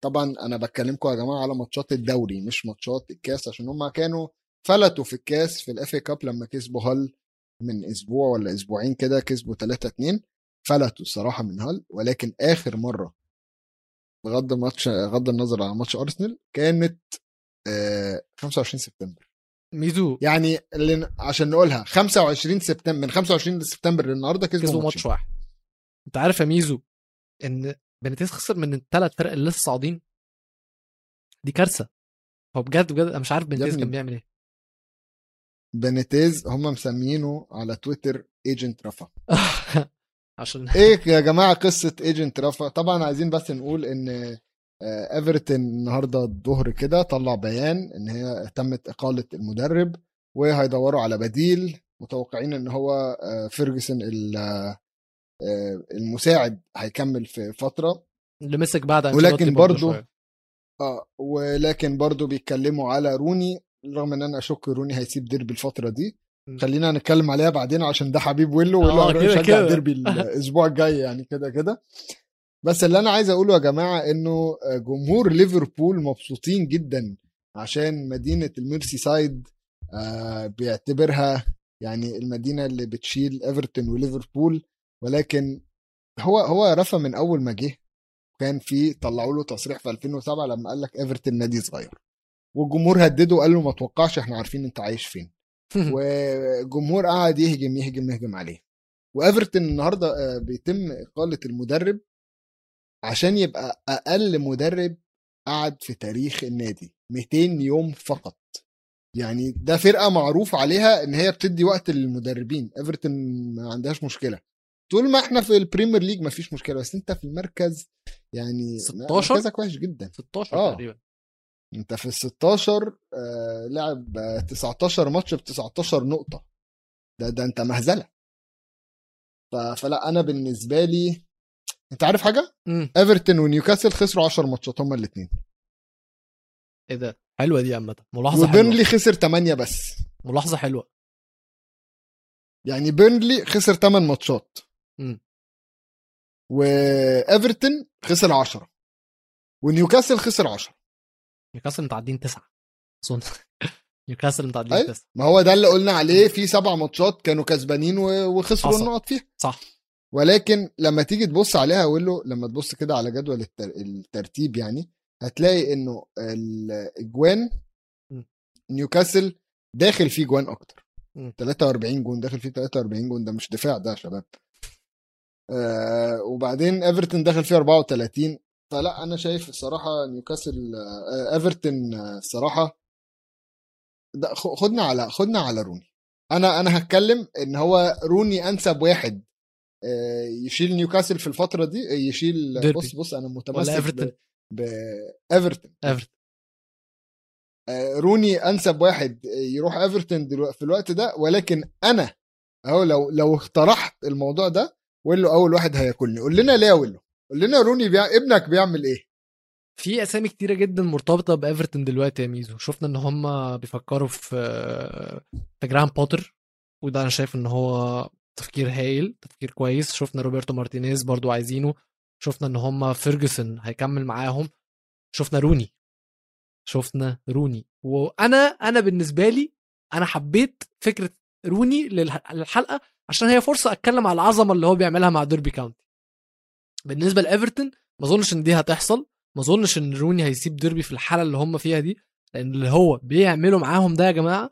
طبعا أنا بكلمكم يا جماعة على ماتشات الدوري مش ماتشات الكاس عشان هم كانوا فلتوا في الكاس في ال FA Cup لما كسبوا هال من أسبوع ولا أسبوعين كده كسبوا 3-2 فلتوا الصراحة من هال ولكن آخر مرة بغض الماتش بغض النظر عن ماتش أرسنال كانت آه 25 سبتمبر. ميزو. يعني اللي عشان نقولها 25 سبتمبر من 25 سبتمبر للنهاردة كسبوا, كسبوا ماتش ماتش واحد. أنت عارف يا ميزو إن بينيتيز خسر من الثلاث فرق اللي لسه صاعدين. دي كارثة. هو بجد بجد أنا مش عارف بينيتيز ابني. كان بيعمل إيه. بنيتيز هم مسمينه على تويتر agent رفا. عشان إيه يا جماعة قصة agent رفا؟ طبعا عايزين بس نقول إن آه، ايفرتون النهارده الظهر كده طلع بيان إن هي تمت إقالة المدرب وهيدوروا على بديل متوقعين إن هو آه، فيرجسون آه، آه، المساعد هيكمل في فترة اللي مسك بعد ولكن برضو. آه ولكن برضو بيتكلموا على روني رغم إن أنا أشك روني هيسيب ديربي الفترة دي. خلينا نتكلم عليها بعدين عشان ده حبيب ويلو ويلو آه، هيروح كده يشجع كده. ديربي الأسبوع الجاي يعني كده كده بس اللي أنا عايز أقوله يا جماعة إنه جمهور ليفربول مبسوطين جدا عشان مدينة الميرسي سايد آه، بيعتبرها يعني المدينة اللي بتشيل إيفرتون وليفربول ولكن هو هو رفا من أول ما جه كان في طلعوا له تصريح في 2007 لما قال لك إيفرتون نادي صغير. والجمهور هدده وقال له ما توقعش إحنا عارفين أنت عايش فين. والجمهور قعد يهجم يهجم يهجم عليه. وإيفرتون النهارده آه، بيتم إقالة المدرب عشان يبقى أقل مدرب قعد في تاريخ النادي 200 يوم فقط. يعني ده فرقة معروف عليها إن هي بتدي وقت للمدربين. إيفرتون ما عندهاش مشكلة. طول ما إحنا في البريمير ليج ما فيش مشكلة بس انت في المركز يعني 16 مركزك وحش جدا. 16 آه. تقريبا. انت في ال 16 آه لعب آه، 19 ماتش ب 19 نقطة. ده ده انت مهزلة. فلا أنا بالنسبة لي انت عارف حاجة؟ ايفرتون ونيوكاسل خسروا 10 ماتشات هما الاثنين إيه ده؟ حلوة دي عامة. ملاحظة حلوة. وبيرنلي خسر 8 بس. ملاحظة حلوة. يعني بيرنلي خسر 8 ماتشات. وإيفرتون خسر 10 ونيوكاسل خسر 10 نيوكاسل متعادلين تسعة. أظن. نيوكاسل متعادلين أيوة. تسعة. ما هو ده اللي قلنا عليه في سبع ماتشات كانوا كسبانين و- وخسروا. النقط فيها. صح. ولكن لما تيجي تبص عليها له لما تبص كده على جدول التر... الترتيب يعني هتلاقي إنه الاجوان. نيوكاسل داخل فيه جوان أكتر. م. 43 جون داخل فيه 43 جون. ده مش دفاع ده يا شباب. آه وبعدين إيفرتون داخل فيه 34 فلا أنا شايف الصراحة نيوكاسل آه إيفرتون آه، الصراحة خدنا على خدنا على روني. أنا أنا هتكلم إن هو روني أنسب واحد يشيل نيوكاسل في الفترة دي يشيل ديربي. بص بص أنا متمسك إيفرتون؟ بايفرتون إيفرتون. روني أنسب واحد يروح إيفرتون في الوقت ده ولكن أنا أهو لو لو اقترحت الموضوع ده ويلو أول واحد هياكلني. قول لنا ليه يا ويلو. قول لنا روني بيع... ابنك بيعمل إيه؟ في أسامي كتيرة جدا مرتبطة بإيفرتون دلوقتي يا ميزو. شفنا إن هم بيفكروا في جراهام بوتر وده أنا شايف إن هو تفكير هايل تفكير كويس. شفنا روبرتو مارتينيز برضو عايزينه. شفنا إن هم فيرجسون هيكمل معاهم. شفنا روني. شفنا روني. وأنا أنا بالنسبة لي أنا حبيت فكرة روني للح- للحلقة عشان هي فرصة أتكلم على العظمة اللي هو بيعملها مع ديربي كاونتي بالنسبة لإيفرتون ما أظنش إن دي هتحصل. ما أظنش إن روني هيسيب ديربي في الحالة اللي هم فيها دي لأن اللي هو بيعمله معاهم ده يا جماعة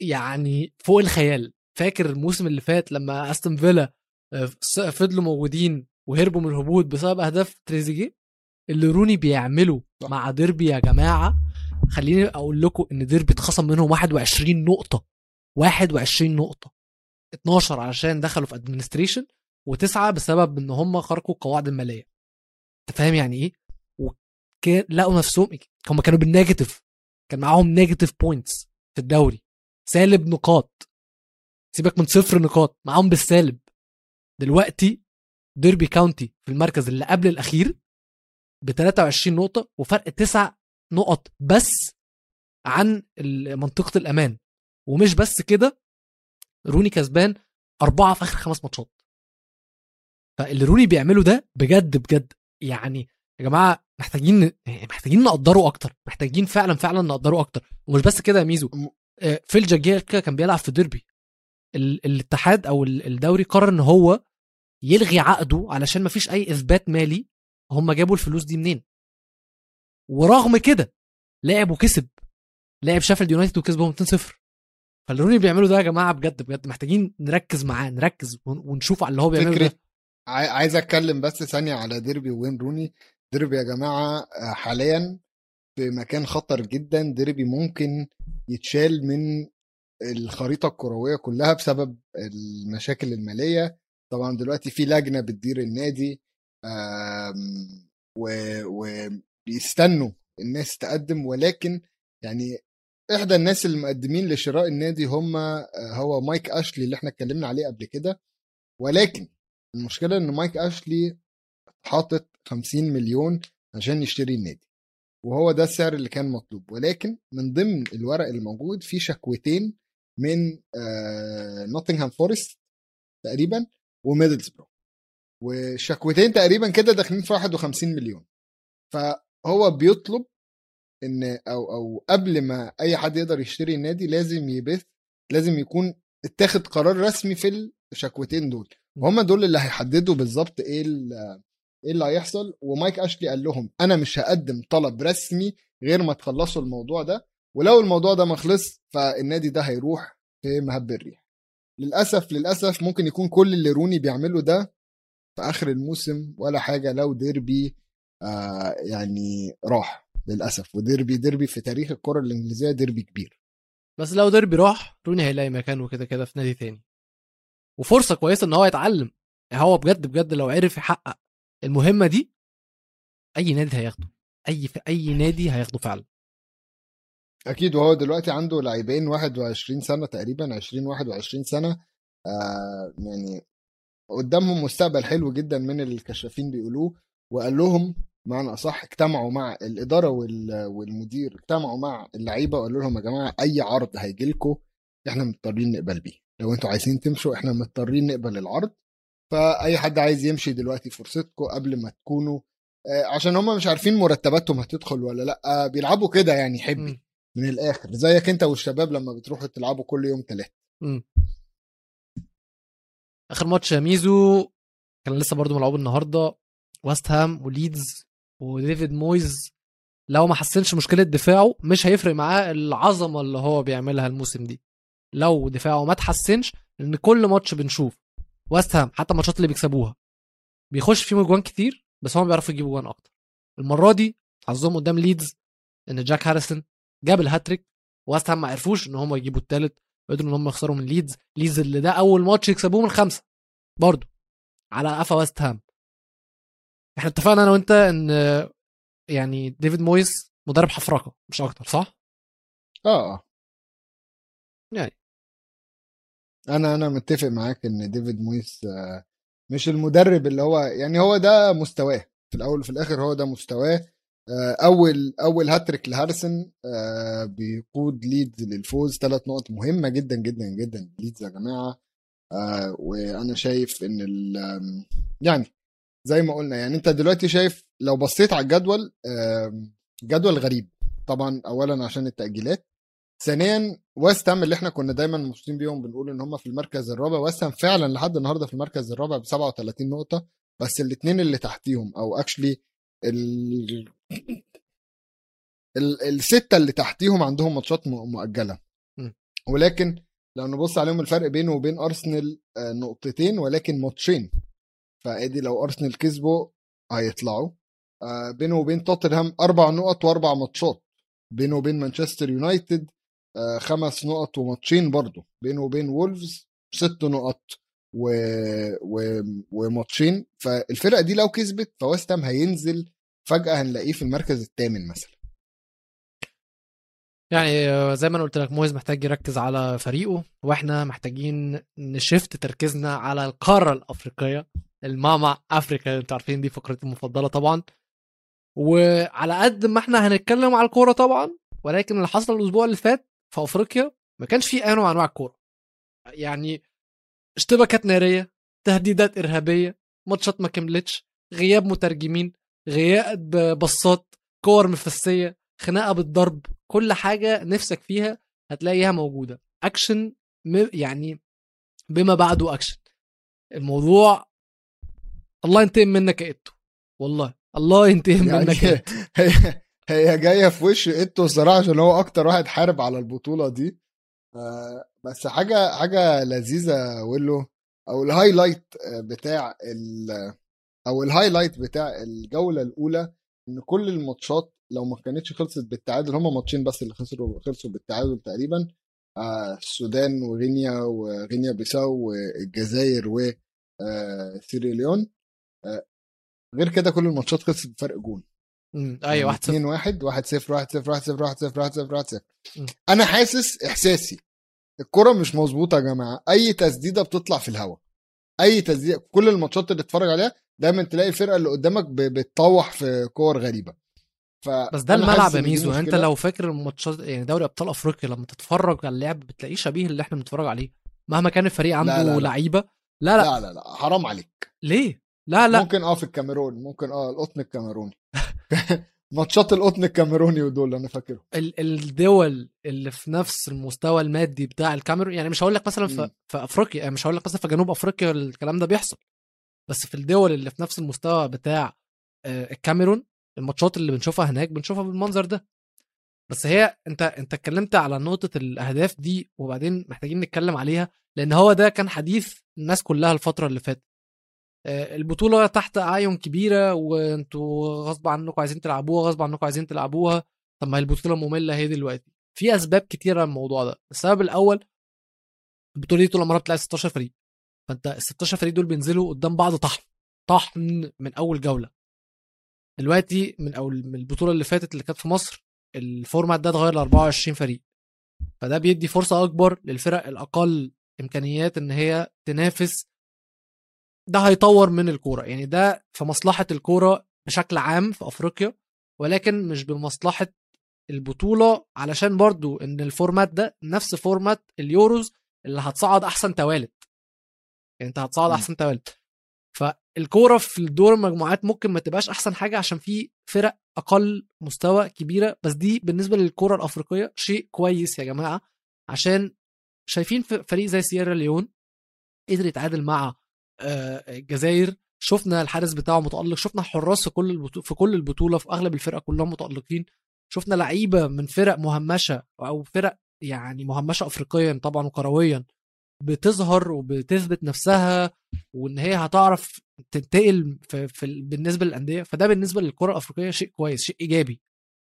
يعني فوق الخيال. فاكر الموسم اللي فات لما أستون فيلا آه، س- فضلوا موجودين وهربوا من الهبوط بسبب أهداف تريزيجيه اللي روني بيعمله. مع ديربي يا جماعة خليني أقول لكم إن ديربي اتخصم منهم 21 نقطة. 21 نقطة. 12 علشان دخلوا في administration وتسعة بسبب إن هم خرقوا القواعد المالية. أنت فاهم يعني إيه؟ وكان لقوا نفسهم هم كانوا بال negative كان معاهم negative points في الدوري. سالب نقاط. سيبك من صفر نقاط معاهم بالسالب. دلوقتي ديربي كاونتي في المركز اللي قبل الأخير ب 23 نقطة وفرق تسع نقط بس عن منطقة الأمان. ومش بس كده روني كسبان أربعة في آخر خمس ماتشات. فاللي روني بيعمله ده بجد بجد يعني يا جماعة محتاجين محتاجين نقدره أكتر محتاجين فعلا فعلا نقدره أكتر. ومش بس كده يا ميزو. آه، فيل جاجيركا كان بيلعب في ديربي. ال- الاتحاد ال- الدوري قرر إن هو يلغي عقده علشان ما فيش أي إثبات مالي هم جابوا الفلوس دي منين. ورغم كده لعب وكسب لعب شافلد يونايتد وكسبهم 2-0 فالروني بيعملوا ده يا جماعة بجد بجد محتاجين نركز معاه نركز ون- ونشوف على اللي هو بيعمله ده. عاي- عايز أتكلم بس ثانية على ديربي وين روني. ديربي يا جماعة آه، حاليا في مكان خطر جدا. ديربي ممكن يتشال من الخريطة الكروية كلها بسبب المشاكل المالية. طبعا دلوقتي في لجنة بتدير النادي وبيستنوا الناس تقدم. ولكن يعني إحدى الناس المقدمين لشراء النادي هم آه، هو مايك أشلي اللي إحنا اتكلمنا عليه قبل كده. ولكن المشكلة إن مايك أشلي حاطط 50 مليون عشان يشتري النادي وهو ده السعر اللي كان مطلوب. ولكن من ضمن الورق اللي موجود في شكوتين من آه نوتنغهام فورست تقريبا وميدلسبرو والشكوتين تقريبا كده داخلين في 51 مليون. فهو بيطلب إن أو أو قبل ما أي حد يقدر يشتري النادي لازم يبث لازم يكون اتاخد قرار رسمي في الشكوتين دول. وهم دول اللي هيحددوا بالظبط إيه إيه اللي هيحصل. ومايك أشلي قال لهم أنا مش هقدم طلب رسمي غير ما تخلصوا الموضوع ده. ولو الموضوع ده ما خلص فالنادي ده هيروح في مهب الريح. للأسف للأسف ممكن يكون كل اللي روني بيعمله ده في آخر الموسم ولا حاجة لو ديربي آه يعني راح. للأسف. وديربي ديربي في تاريخ الكرة الإنجليزية ديربي كبير. بس لو ديربي راح روني هيلاقي مكانه كده كده في نادي تاني. وفرصة كويسة إن هو يتعلم. هو بجد بجد لو عرف يحقق المهمة دي أي نادي هياخده. أي في أي نادي هياخده فعلا. أكيد. وهو دلوقتي عنده لاعبين 21 سنة تقريبا 20 21 سنة. آه يعني قدامهم مستقبل حلو جدا من الكشافين بيقولوه. وقال لهم معنى أصح اجتمعوا مع الإدارة وال- والمدير اجتمعوا مع اللعيبة وقالوا لهم يا جماعة أي عرض هيجي لكم إحنا مضطرين نقبل بيه. لو أنتوا عايزين تمشوا إحنا مضطرين نقبل العرض. فأي حد عايز يمشي دلوقتي فرصتكم قبل ما تكونوا آه، عشان هم مش عارفين مرتباتهم هتدخل ولا لأ بيلعبوا كده يعني حبي. من الآخر. زيك أنت والشباب لما بتروحوا تلعبوا كل يوم ثلاثة. آخر ماتش يا ميزو كان لسه برضو ملعوب النهارده. ويست هام وليدز وديفيد مويز لو ما حسنش مشكلة دفاعه مش هيفرق معاه العظمة اللي هو بيعملها الموسم دي. لو دفاعه ما تحسنش لأن كل ماتش بنشوف ويست هام حتى الماتشات اللي بيكسبوها بيخش فيهم اجوان كتير بس هم بيعرفوا يجيبوا جوان أكتر. المرة دي حظهم قدام ليدز إن جاك هاريسون جاب الهاتريك ويست هام ما عرفوش إن هم يجيبوا الثالث قدروا إن هم يخسروا من ليدز. ليدز اللي ده أول ماتش يكسبوه من خمسة. برضه على قفا ويست هام. إحنا اتفقنا أنا وانت ان يعني ديفيد مويس مدرب حفرقه مش أكتر صح؟ آه آه. يعني. أنا أنا متفق معاك إن ديفيد مويس آه، مش المدرب اللي هو يعني هو ده مستواه. في الأول وفي الآخر هو ده مستواه. آه، أول أول هاتريك لهارسون آه، بيقود ليدز للفوز. ثلاث نقط مهمة جدا جدا جدا ليدز يا جماعة. آه، وأنا شايف إن يعني زي ما قلنا يعني أنت دلوقتي شايف لو بصيت على الجدول جدول غريب. طبعا اولا عشان التأجيلات. ثانيا ويست هام اللي إحنا كنا دايما مبسوطين بيهم بنقول إن هم في المركز الرابع. ويست هام فعلا لحد النهارده في المركز الرابع ب 37 نقطة بس الاثنين اللي تحتيهم أو actually ال... ال... الستة اللي تحتيهم عندهم ماتشات مؤجلة. ولكن لو نبص عليهم الفرق بينه وبين أرسنال آه، نقطتين ولكن ماتشين. فادي لو أرسنال كسبوا هيطلعوا. آه، بينه وبين توتنهام أربع نقط وأربع ماتشات. بينه وبين مانشستر يونايتد آه، خمس نقط وماتشين برضه. بينه وبين وولفز ست نقط و... و... وماتشين. فالفرقة دي لو كسبت فويست هام هينزل فجأة هنلاقيه في المركز الثامن مثلا. يعني آه، زي ما أنا قلت لك مويز محتاج يركز على فريقه وإحنا محتاجين نشفت تركيزنا على القارة الأفريقية. الماما أفريكا أنتوا عارفين دي فقرتي المفضلة طبعا. وعلى قد ما إحنا هنتكلم على الكورة طبعا ولكن اللي حصل الأسبوع اللي فات في أفريقيا ما كانش فيه أي نوع أنواع الكوره يعني اشتباكات نارية تهديدات إرهابية ماتشات ما كملتش غياب مترجمين غياب بصات كور مفسية خناقة بالضرب كل حاجة نفسك فيها هتلاقيها موجودة. أكشن يعني بما بعده أكشن. الموضوع الله ينتقم منك يا إيتو. والله. الله ينتقم يعني منك يا. هي هي جاية في وش إيتو الصراحه عشان هو أكتر واحد حارب على البطولة دي. آه، بس حاجة حاجة لذيذة ويلو أو ال highlight آه، بتاع ال- أو ال highlight بتاع الجولة الأولى إن كل الماتشات لو ما كانتش خلصت بالتعادل هما ماتشين بس اللي خسروا خلصوا بالتعادل تقريبا. آه، السودان وغينيا وغينيا بيساو والجزائر وسيريليون غير كده كل الماتشات خلصت بفرق جون. أيوه واحد صفر. 2 1 1 0 1 0 1 0 1 0 1 0 1 0 مم. أنا حاسس إحساسي الكرة مش مظبوطة يا جماعة. أي تسديدة بتطلع في الهواء أي تسديدة كل الماتشات اللي تتفرج عليها دايما تلاقي الفرقة اللي قدامك بتطوح في كور غريبة. ف بس ده الملعب يا ميزو. أنت. لو فاكر الماتشات يعني دوري أبطال أفريقيا لما تتفرج على اللعب بتلاقيه شبيه اللي إحنا بنتفرج عليه. مهما كان الفريق عنده لا. لعيبة. لا لا. لا لا لا. حرام عليك. ليه؟ لا لا. ممكن آه في الكاميرون. ممكن آه القطن الكاميروني. ماتشات القطن الكاميروني ودول أنا فاكرهم. ال- الدول اللي في نفس المستوى المادي بتاع الكاميرون يعني مش هقول لك مثلا في. في أفريقيا يعني مش هقول لك مثلا في جنوب أفريقيا الكلام ده بيحصل. بس في الدول اللي في نفس المستوى بتاع آه، الكاميرون الماتشات اللي بنشوفها هناك بنشوفها بالمنظر ده. بس هي أنت أنت اتكلمت على نقطة الأهداف دي وبعدين محتاجين نتكلم عليها لأن هو ده كان حديث الناس كلها الفترة اللي فاتت. البطولة تحت أعين كبيرة وأنتوا غصب عنكم عايزين تلعبوها غصب عنكم عايزين تلعبوها. طب ما هي البطولة مملة هي دلوقتي. في أسباب كتيرة للموضوع ده. السبب الأول البطولة دي طول عمرها بتلعب 16 فريق. فأنت ال 16 فريق دول بينزلوا قدام بعض طحن طحن من أول جولة. دلوقتي من أول من البطولة اللي فاتت اللي كانت في مصر الفورمات ده اتغير ل 24 فريق. فده بيدي فرصة أكبر للفرق الأقل إمكانيات إن هي تنافس ده هيطور من الكورة. يعني ده في مصلحة الكورة بشكل عام في أفريقيا ولكن مش بمصلحة البطولة علشان برضو إن ال format ده نفس format ال Euros اللي هتصعد أحسن توالت يعني أنت هتصعد م. أحسن توالت فالكورة في الدور المجموعات ممكن ما تبقاش أحسن حاجة عشان في فرق أقل مستوى كبيرة. بس دي بالنسبة للكورة الأفريقية شيء كويس يا جماعة عشان شايفين فريق زي سييرا ليون قدر يتعادل مع الجزائر شفنا الحارس بتاعه متألق شفنا حراس في كل. في كل البطولة في أغلب الفرق كلهم متألقين شفنا لعيبة من فرق مهمشة أو فرق يعني مهمشة افريقيا طبعا وكرويا بتظهر وبتثبت نفسها وإن هي هتعرف تنتقل في, في ال- بالنسبة للأندية فده بالنسبة للكرة الأفريقية شيء كويس شيء إيجابي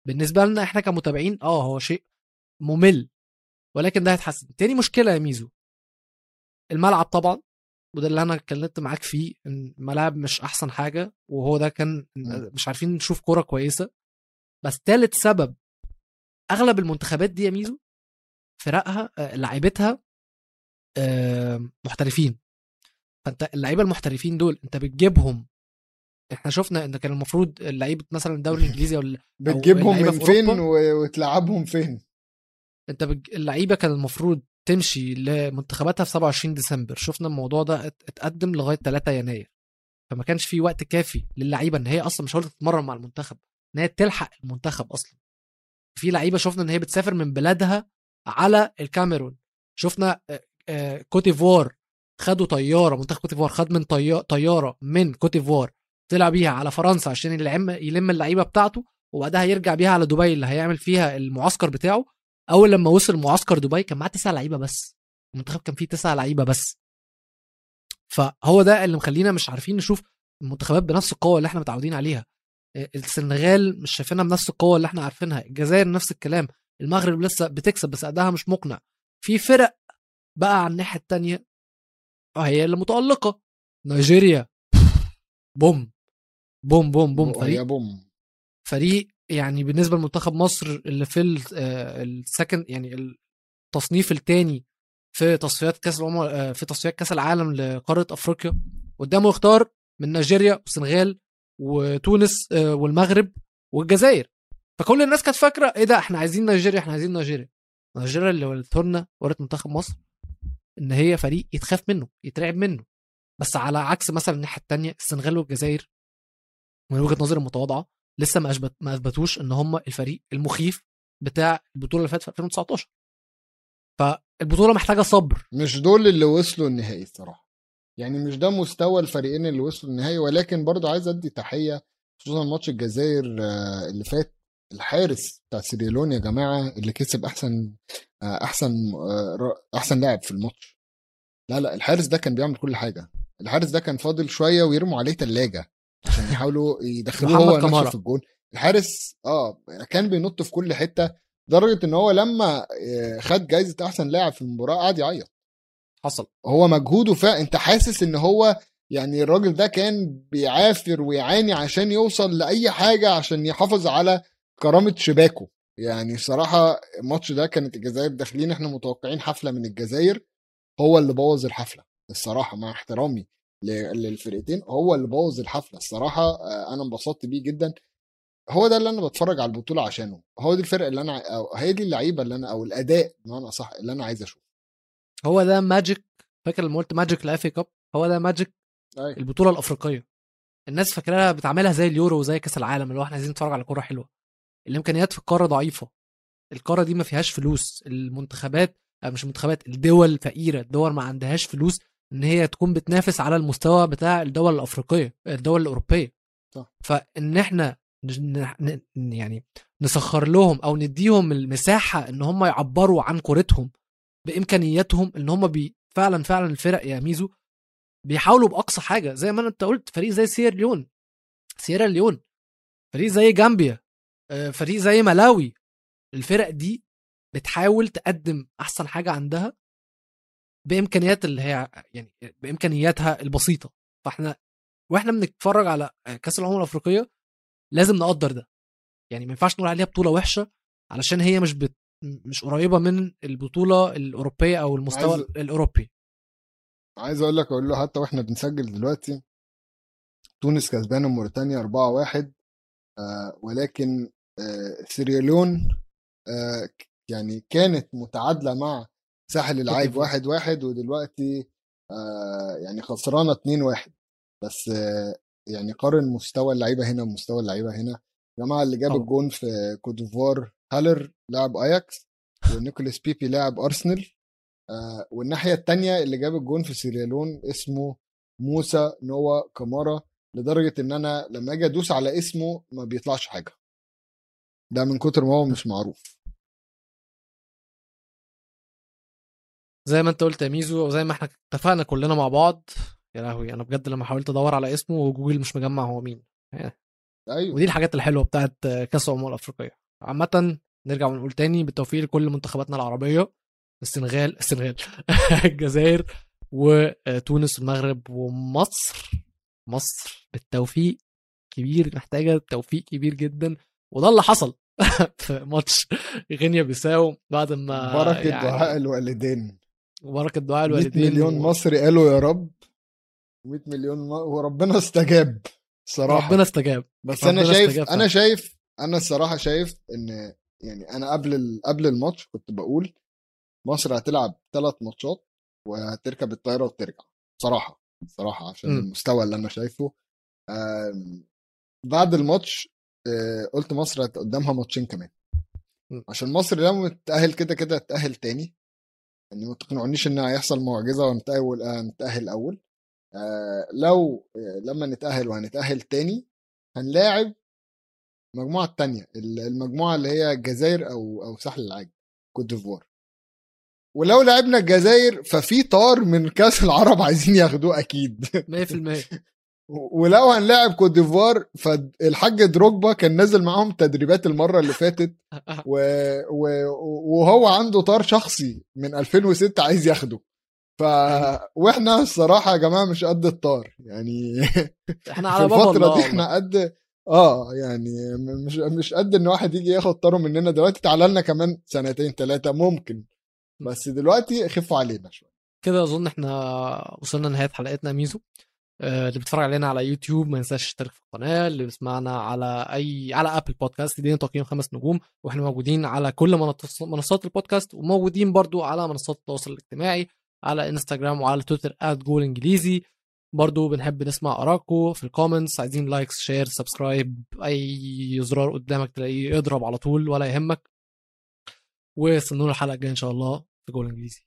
بالنسبة لنا إحنا كمتابعين آه هو شيء ممل ولكن ده هيتحسن تاني مشكلة يا ميزو الملعب طبعا وده اللي أنا اتكلمت معاك فيه إن الملاعب مش أحسن حاجة وهو ده كان مم. مش عارفين نشوف كورة كويسة. بس تالت سبب أغلب المنتخبات دي يا ميزو فرقها آه، لعيبتها محترفين. فأنت اللعيبة المحترفين دول أنت بتجيبهم إحنا شفنا إن كان المفروض لعيبه مثلا الدوري الإنجليزي أو ال- بتجيبهم من في فين وتلعبهم فين؟ أنت بج... اللعيبة كان المفروض تمشي لمنتخباتها في 27 ديسمبر. شفنا الموضوع ده ات- اتقدم لغاية 3 يناير. فما كانش في وقت كافي للعيبة إن هي أصلا مش هقول تتمرن مع المنتخب إن هي تلحق المنتخب أصلا. في لعيبة شفنا إن هي بتسافر من بلادها على الكاميرون. شفنا آه، آه، كوتيفوار خدوا طيارة منتخب كوتيفوار خد من طي- طيارة من كوتيفوار طلع بيها على فرنسا عشان يلم اللعيبة بتاعته وبعدها يرجع بيها على دبي اللي هيعمل فيها المعسكر بتاعه. أول لما وصل معسكر دبي كان معاه تسع لعيبة بس. المنتخب كان فيه تسع لعيبة بس. فهو ده اللي مخلينا مش عارفين نشوف المنتخبات بنفس القوة اللي إحنا متعودين عليها. آه، السنغال مش شايفينها بنفس القوة اللي إحنا عارفينها. الجزائر نفس الكلام. المغرب لسه بتكسب بس أدائها مش مقنع. في فرق بقى على الناحية التانية. هي اللي متألقة. نيجيريا. بوم. بوم بوم بوم. فريق بوم. فريق يعني بالنسبة لمنتخب مصر اللي في ال second يعني التصنيف الثاني في تصفيات كأس الأمم آه، في تصفيات كأس العالم لقارة أفريقيا قدامه يختار من نيجيريا والسنغال وتونس آه، والمغرب والجزائر. فكل الناس كانت فاكرة إيه ده إحنا عايزين نيجيريا إحنا عايزين نيجيريا. نيجيريا اللي ولدته لنا ورث منتخب مصر إن هي فريق يتخاف منه يترعب منه. بس على عكس مثلا الناحية الثانية السنغال والجزائر من وجهة نظري المتواضعه لسه ما اثبت ما أثبتوش إن هم الفريق المخيف بتاع البطولة اللي فاتت في 2019 فالبطولة محتاجة صبر. مش دول اللي وصلوا النهائي الصراحة. يعني مش ده مستوى الفريقين اللي وصلوا النهائي ولكن برضو عايز أدي تحية خصوصا ماتش الجزائر آه، اللي فات الحارس بتاع سيريلون يا جماعة اللي كسب أحسن آه، أحسن آه، أحسن لاعب في الماتش. لا لا الحارس ده كان بيعمل كل حاجة. الحارس ده كان فاضل شوية ويرموا عليه ثلاجه عشان يحاولوا يدخلوه هو. نفسه في الجون. الحارس آه كان بينط في كل حتة لدرجة إن هو لما آه، خد جايزة أحسن لاعب في المباراة قعد يعيط. حصل. هو مجهوده فا أنت حاسس إن هو يعني الراجل ده كان بيعافر ويعاني عشان يوصل لأي حاجة عشان يحافظ على كرامة شباكه. يعني صراحة الماتش ده كانت الجزائر داخلين إحنا متوقعين حفلة من الجزائر هو اللي بوظ الحفلة. الصراحة مع احترامي. للفرقتين هو اللي بوظ الحفلة الصراحة آه، أنا انبسطت بيه جدا. هو ده اللي أنا بتفرج على البطولة عشانه. هو دي الفرق اللي أنا أو هي دي اللعيبة اللي أنا أو الأداء بمعنى أصح اللي أنا عايز أشوفه. هو ده magic فاكر لما قلت magic love cup هو ده magic أيوة. البطولة الأفريقية. الناس فاكراها بتعملها زي اليورو وزي كأس العالم اللي هو إحنا عايزين نتفرج على كورة حلوة. الإمكانيات في القارة ضعيفة. القارة دي ما فيهاش فلوس. المنتخبات آه، مش المنتخبات الدول فقيرة. الدول ما عندهاش فلوس. إن هي تكون بتنافس على المستوى بتاع الدول الأفريقية الدول الأوروبية. صح. فإن إحنا يعني نسخر لهم أو نديهم المساحة إن هم يعبروا عن كورتهم بإمكانياتهم إن هم بي فعلا فعلا الفرق يا ميزو بيحاولوا بأقصى حاجة. زي ما أنت قلت فريق زي سير ليون. سيرا ليون. فريق زي جامبيا آه، فريق زي ملاوي. الفرق دي بتحاول تقدم أحسن حاجة عندها. بإمكانيات اللي هي يعني بإمكانياتها البسيطة. فإحنا وإحنا بنتفرج على كأس الأمم الأفريقية لازم نقدر ده. يعني ما ينفعش نقول عليها بطولة وحشة علشان هي مش بت... مش قريبة من البطولة الأوروبية أو المستوى عايز- الأوروبي. عايز أقول لك أقول له حتى وإحنا بنسجل دلوقتي تونس كسبانه موريتانيا 4-1 آه ولكن آه سيراليون آه يعني كانت متعادلة مع ساحل ديفوار. 1 1 ودلوقتي آه يعني خسرانة 2 1 بس آه يعني قارن مستوى اللعيبة هنا بمستوى اللعيبة هنا جماعة اللي جاب. الجون في كوت ديفوار هالر لاعب اياكس ونيكولاس بيبي لاعب ارسنال آه والناحية الثانية اللي جاب الجون في سيراليون اسمه موسى نوا كامارا لدرجة إن أنا لما أجي أدوس على اسمه ما بيطلعش حاجة ده من كتر ما هو مش معروف زي ما انت قلت يا ميزو وزي ما إحنا اتفقنا كلنا مع بعض يا لهوي أنا بجد لما حاولت ادور على اسمه و جوجل مش مجمع هو مين. أيوه. ودي الحاجات الحلوة بتاعت كأس الأمم الأفريقية. عامة نرجع ونقول تاني بالتوفيق لكل منتخباتنا العربية السنغال السنغال الجزائر وتونس والمغرب ومصر. مصر بالتوفيق كبير محتاجة توفيق كبير جدا. وده اللي حصل في ماتش غينيا بيساو بعد ما بركه يعني دعاء الوالدين. بركه دعاء 100 الوالدين مليون و- مصري قالوا يا رب. 100 مليون م... وربنا استجاب صراحة. ربنا استجاب. بس أنا ربنا شايف استجاب أنا. شايف أنا الصراحة شايف إن يعني أنا قبل ال... قبل الماتش كنت بقول مصر هتلعب ثلاث ماتشات وهتركب الطياره وترجع. صراحة صراحة عشان مم. المستوى اللي أنا شايفه. آم، بعد الماتش آه، قلت مصر قدامها ماتشين كمان. عشان مصر لما تتاهل كده كده تتاهل تاني. يعني ما تقنعونيش ان هيحصل معجزة ونتاهل آه، نتأهل اول آه، لو آه، لما نتأهل وهنتأهل تاني هنلاعب المجموعه التانية المجموعة اللي هي الجزائر أو أو ساحل العاج كوت ديفوار ولو لعبنا الجزائر ففي طار من كأس العرب عايزين ياخدوه أكيد. 100% ولو هنلاعب كوت ديفوار فالحاج دروجبا كان نازل معاهم تدريبات المرة اللي فاتت و... و... وهو عنده طار شخصي من 2006 عايز ياخده. ف وإحنا الصراحة يا جماعة مش قد الطار يعني إحنا في على باب الفترة دي. إحنا قد آه يعني مش مش قد إن واحد يجي ياخد طاره مننا. دلوقتي تعالى لنا كمان سنتين ثلاثة ممكن بس دلوقتي خفوا علينا شوية. كده أظن إحنا وصلنا لنهايه حلقتنا ميزو. اللي بيتفرج علينا على يوتيوب ما ينساش يشترك في القناة اللي بيسمعنا على أي على ابل بودكاست يدينا تقييم خمس نجوم وإحنا موجودين على كل منص- منصات البودكاست وموجودين برضو على منصات التواصل الاجتماعي على انستغرام وعلى تويتر @جول انجليزي برضو بنحب نسمع آرائكم في ال comments عايزين likes share subscribe أي زرار قدامك تلاقيه اضرب على طول ولا يهمك. واستنونا الحلقة الجاية إن شاء الله في جول انجليزي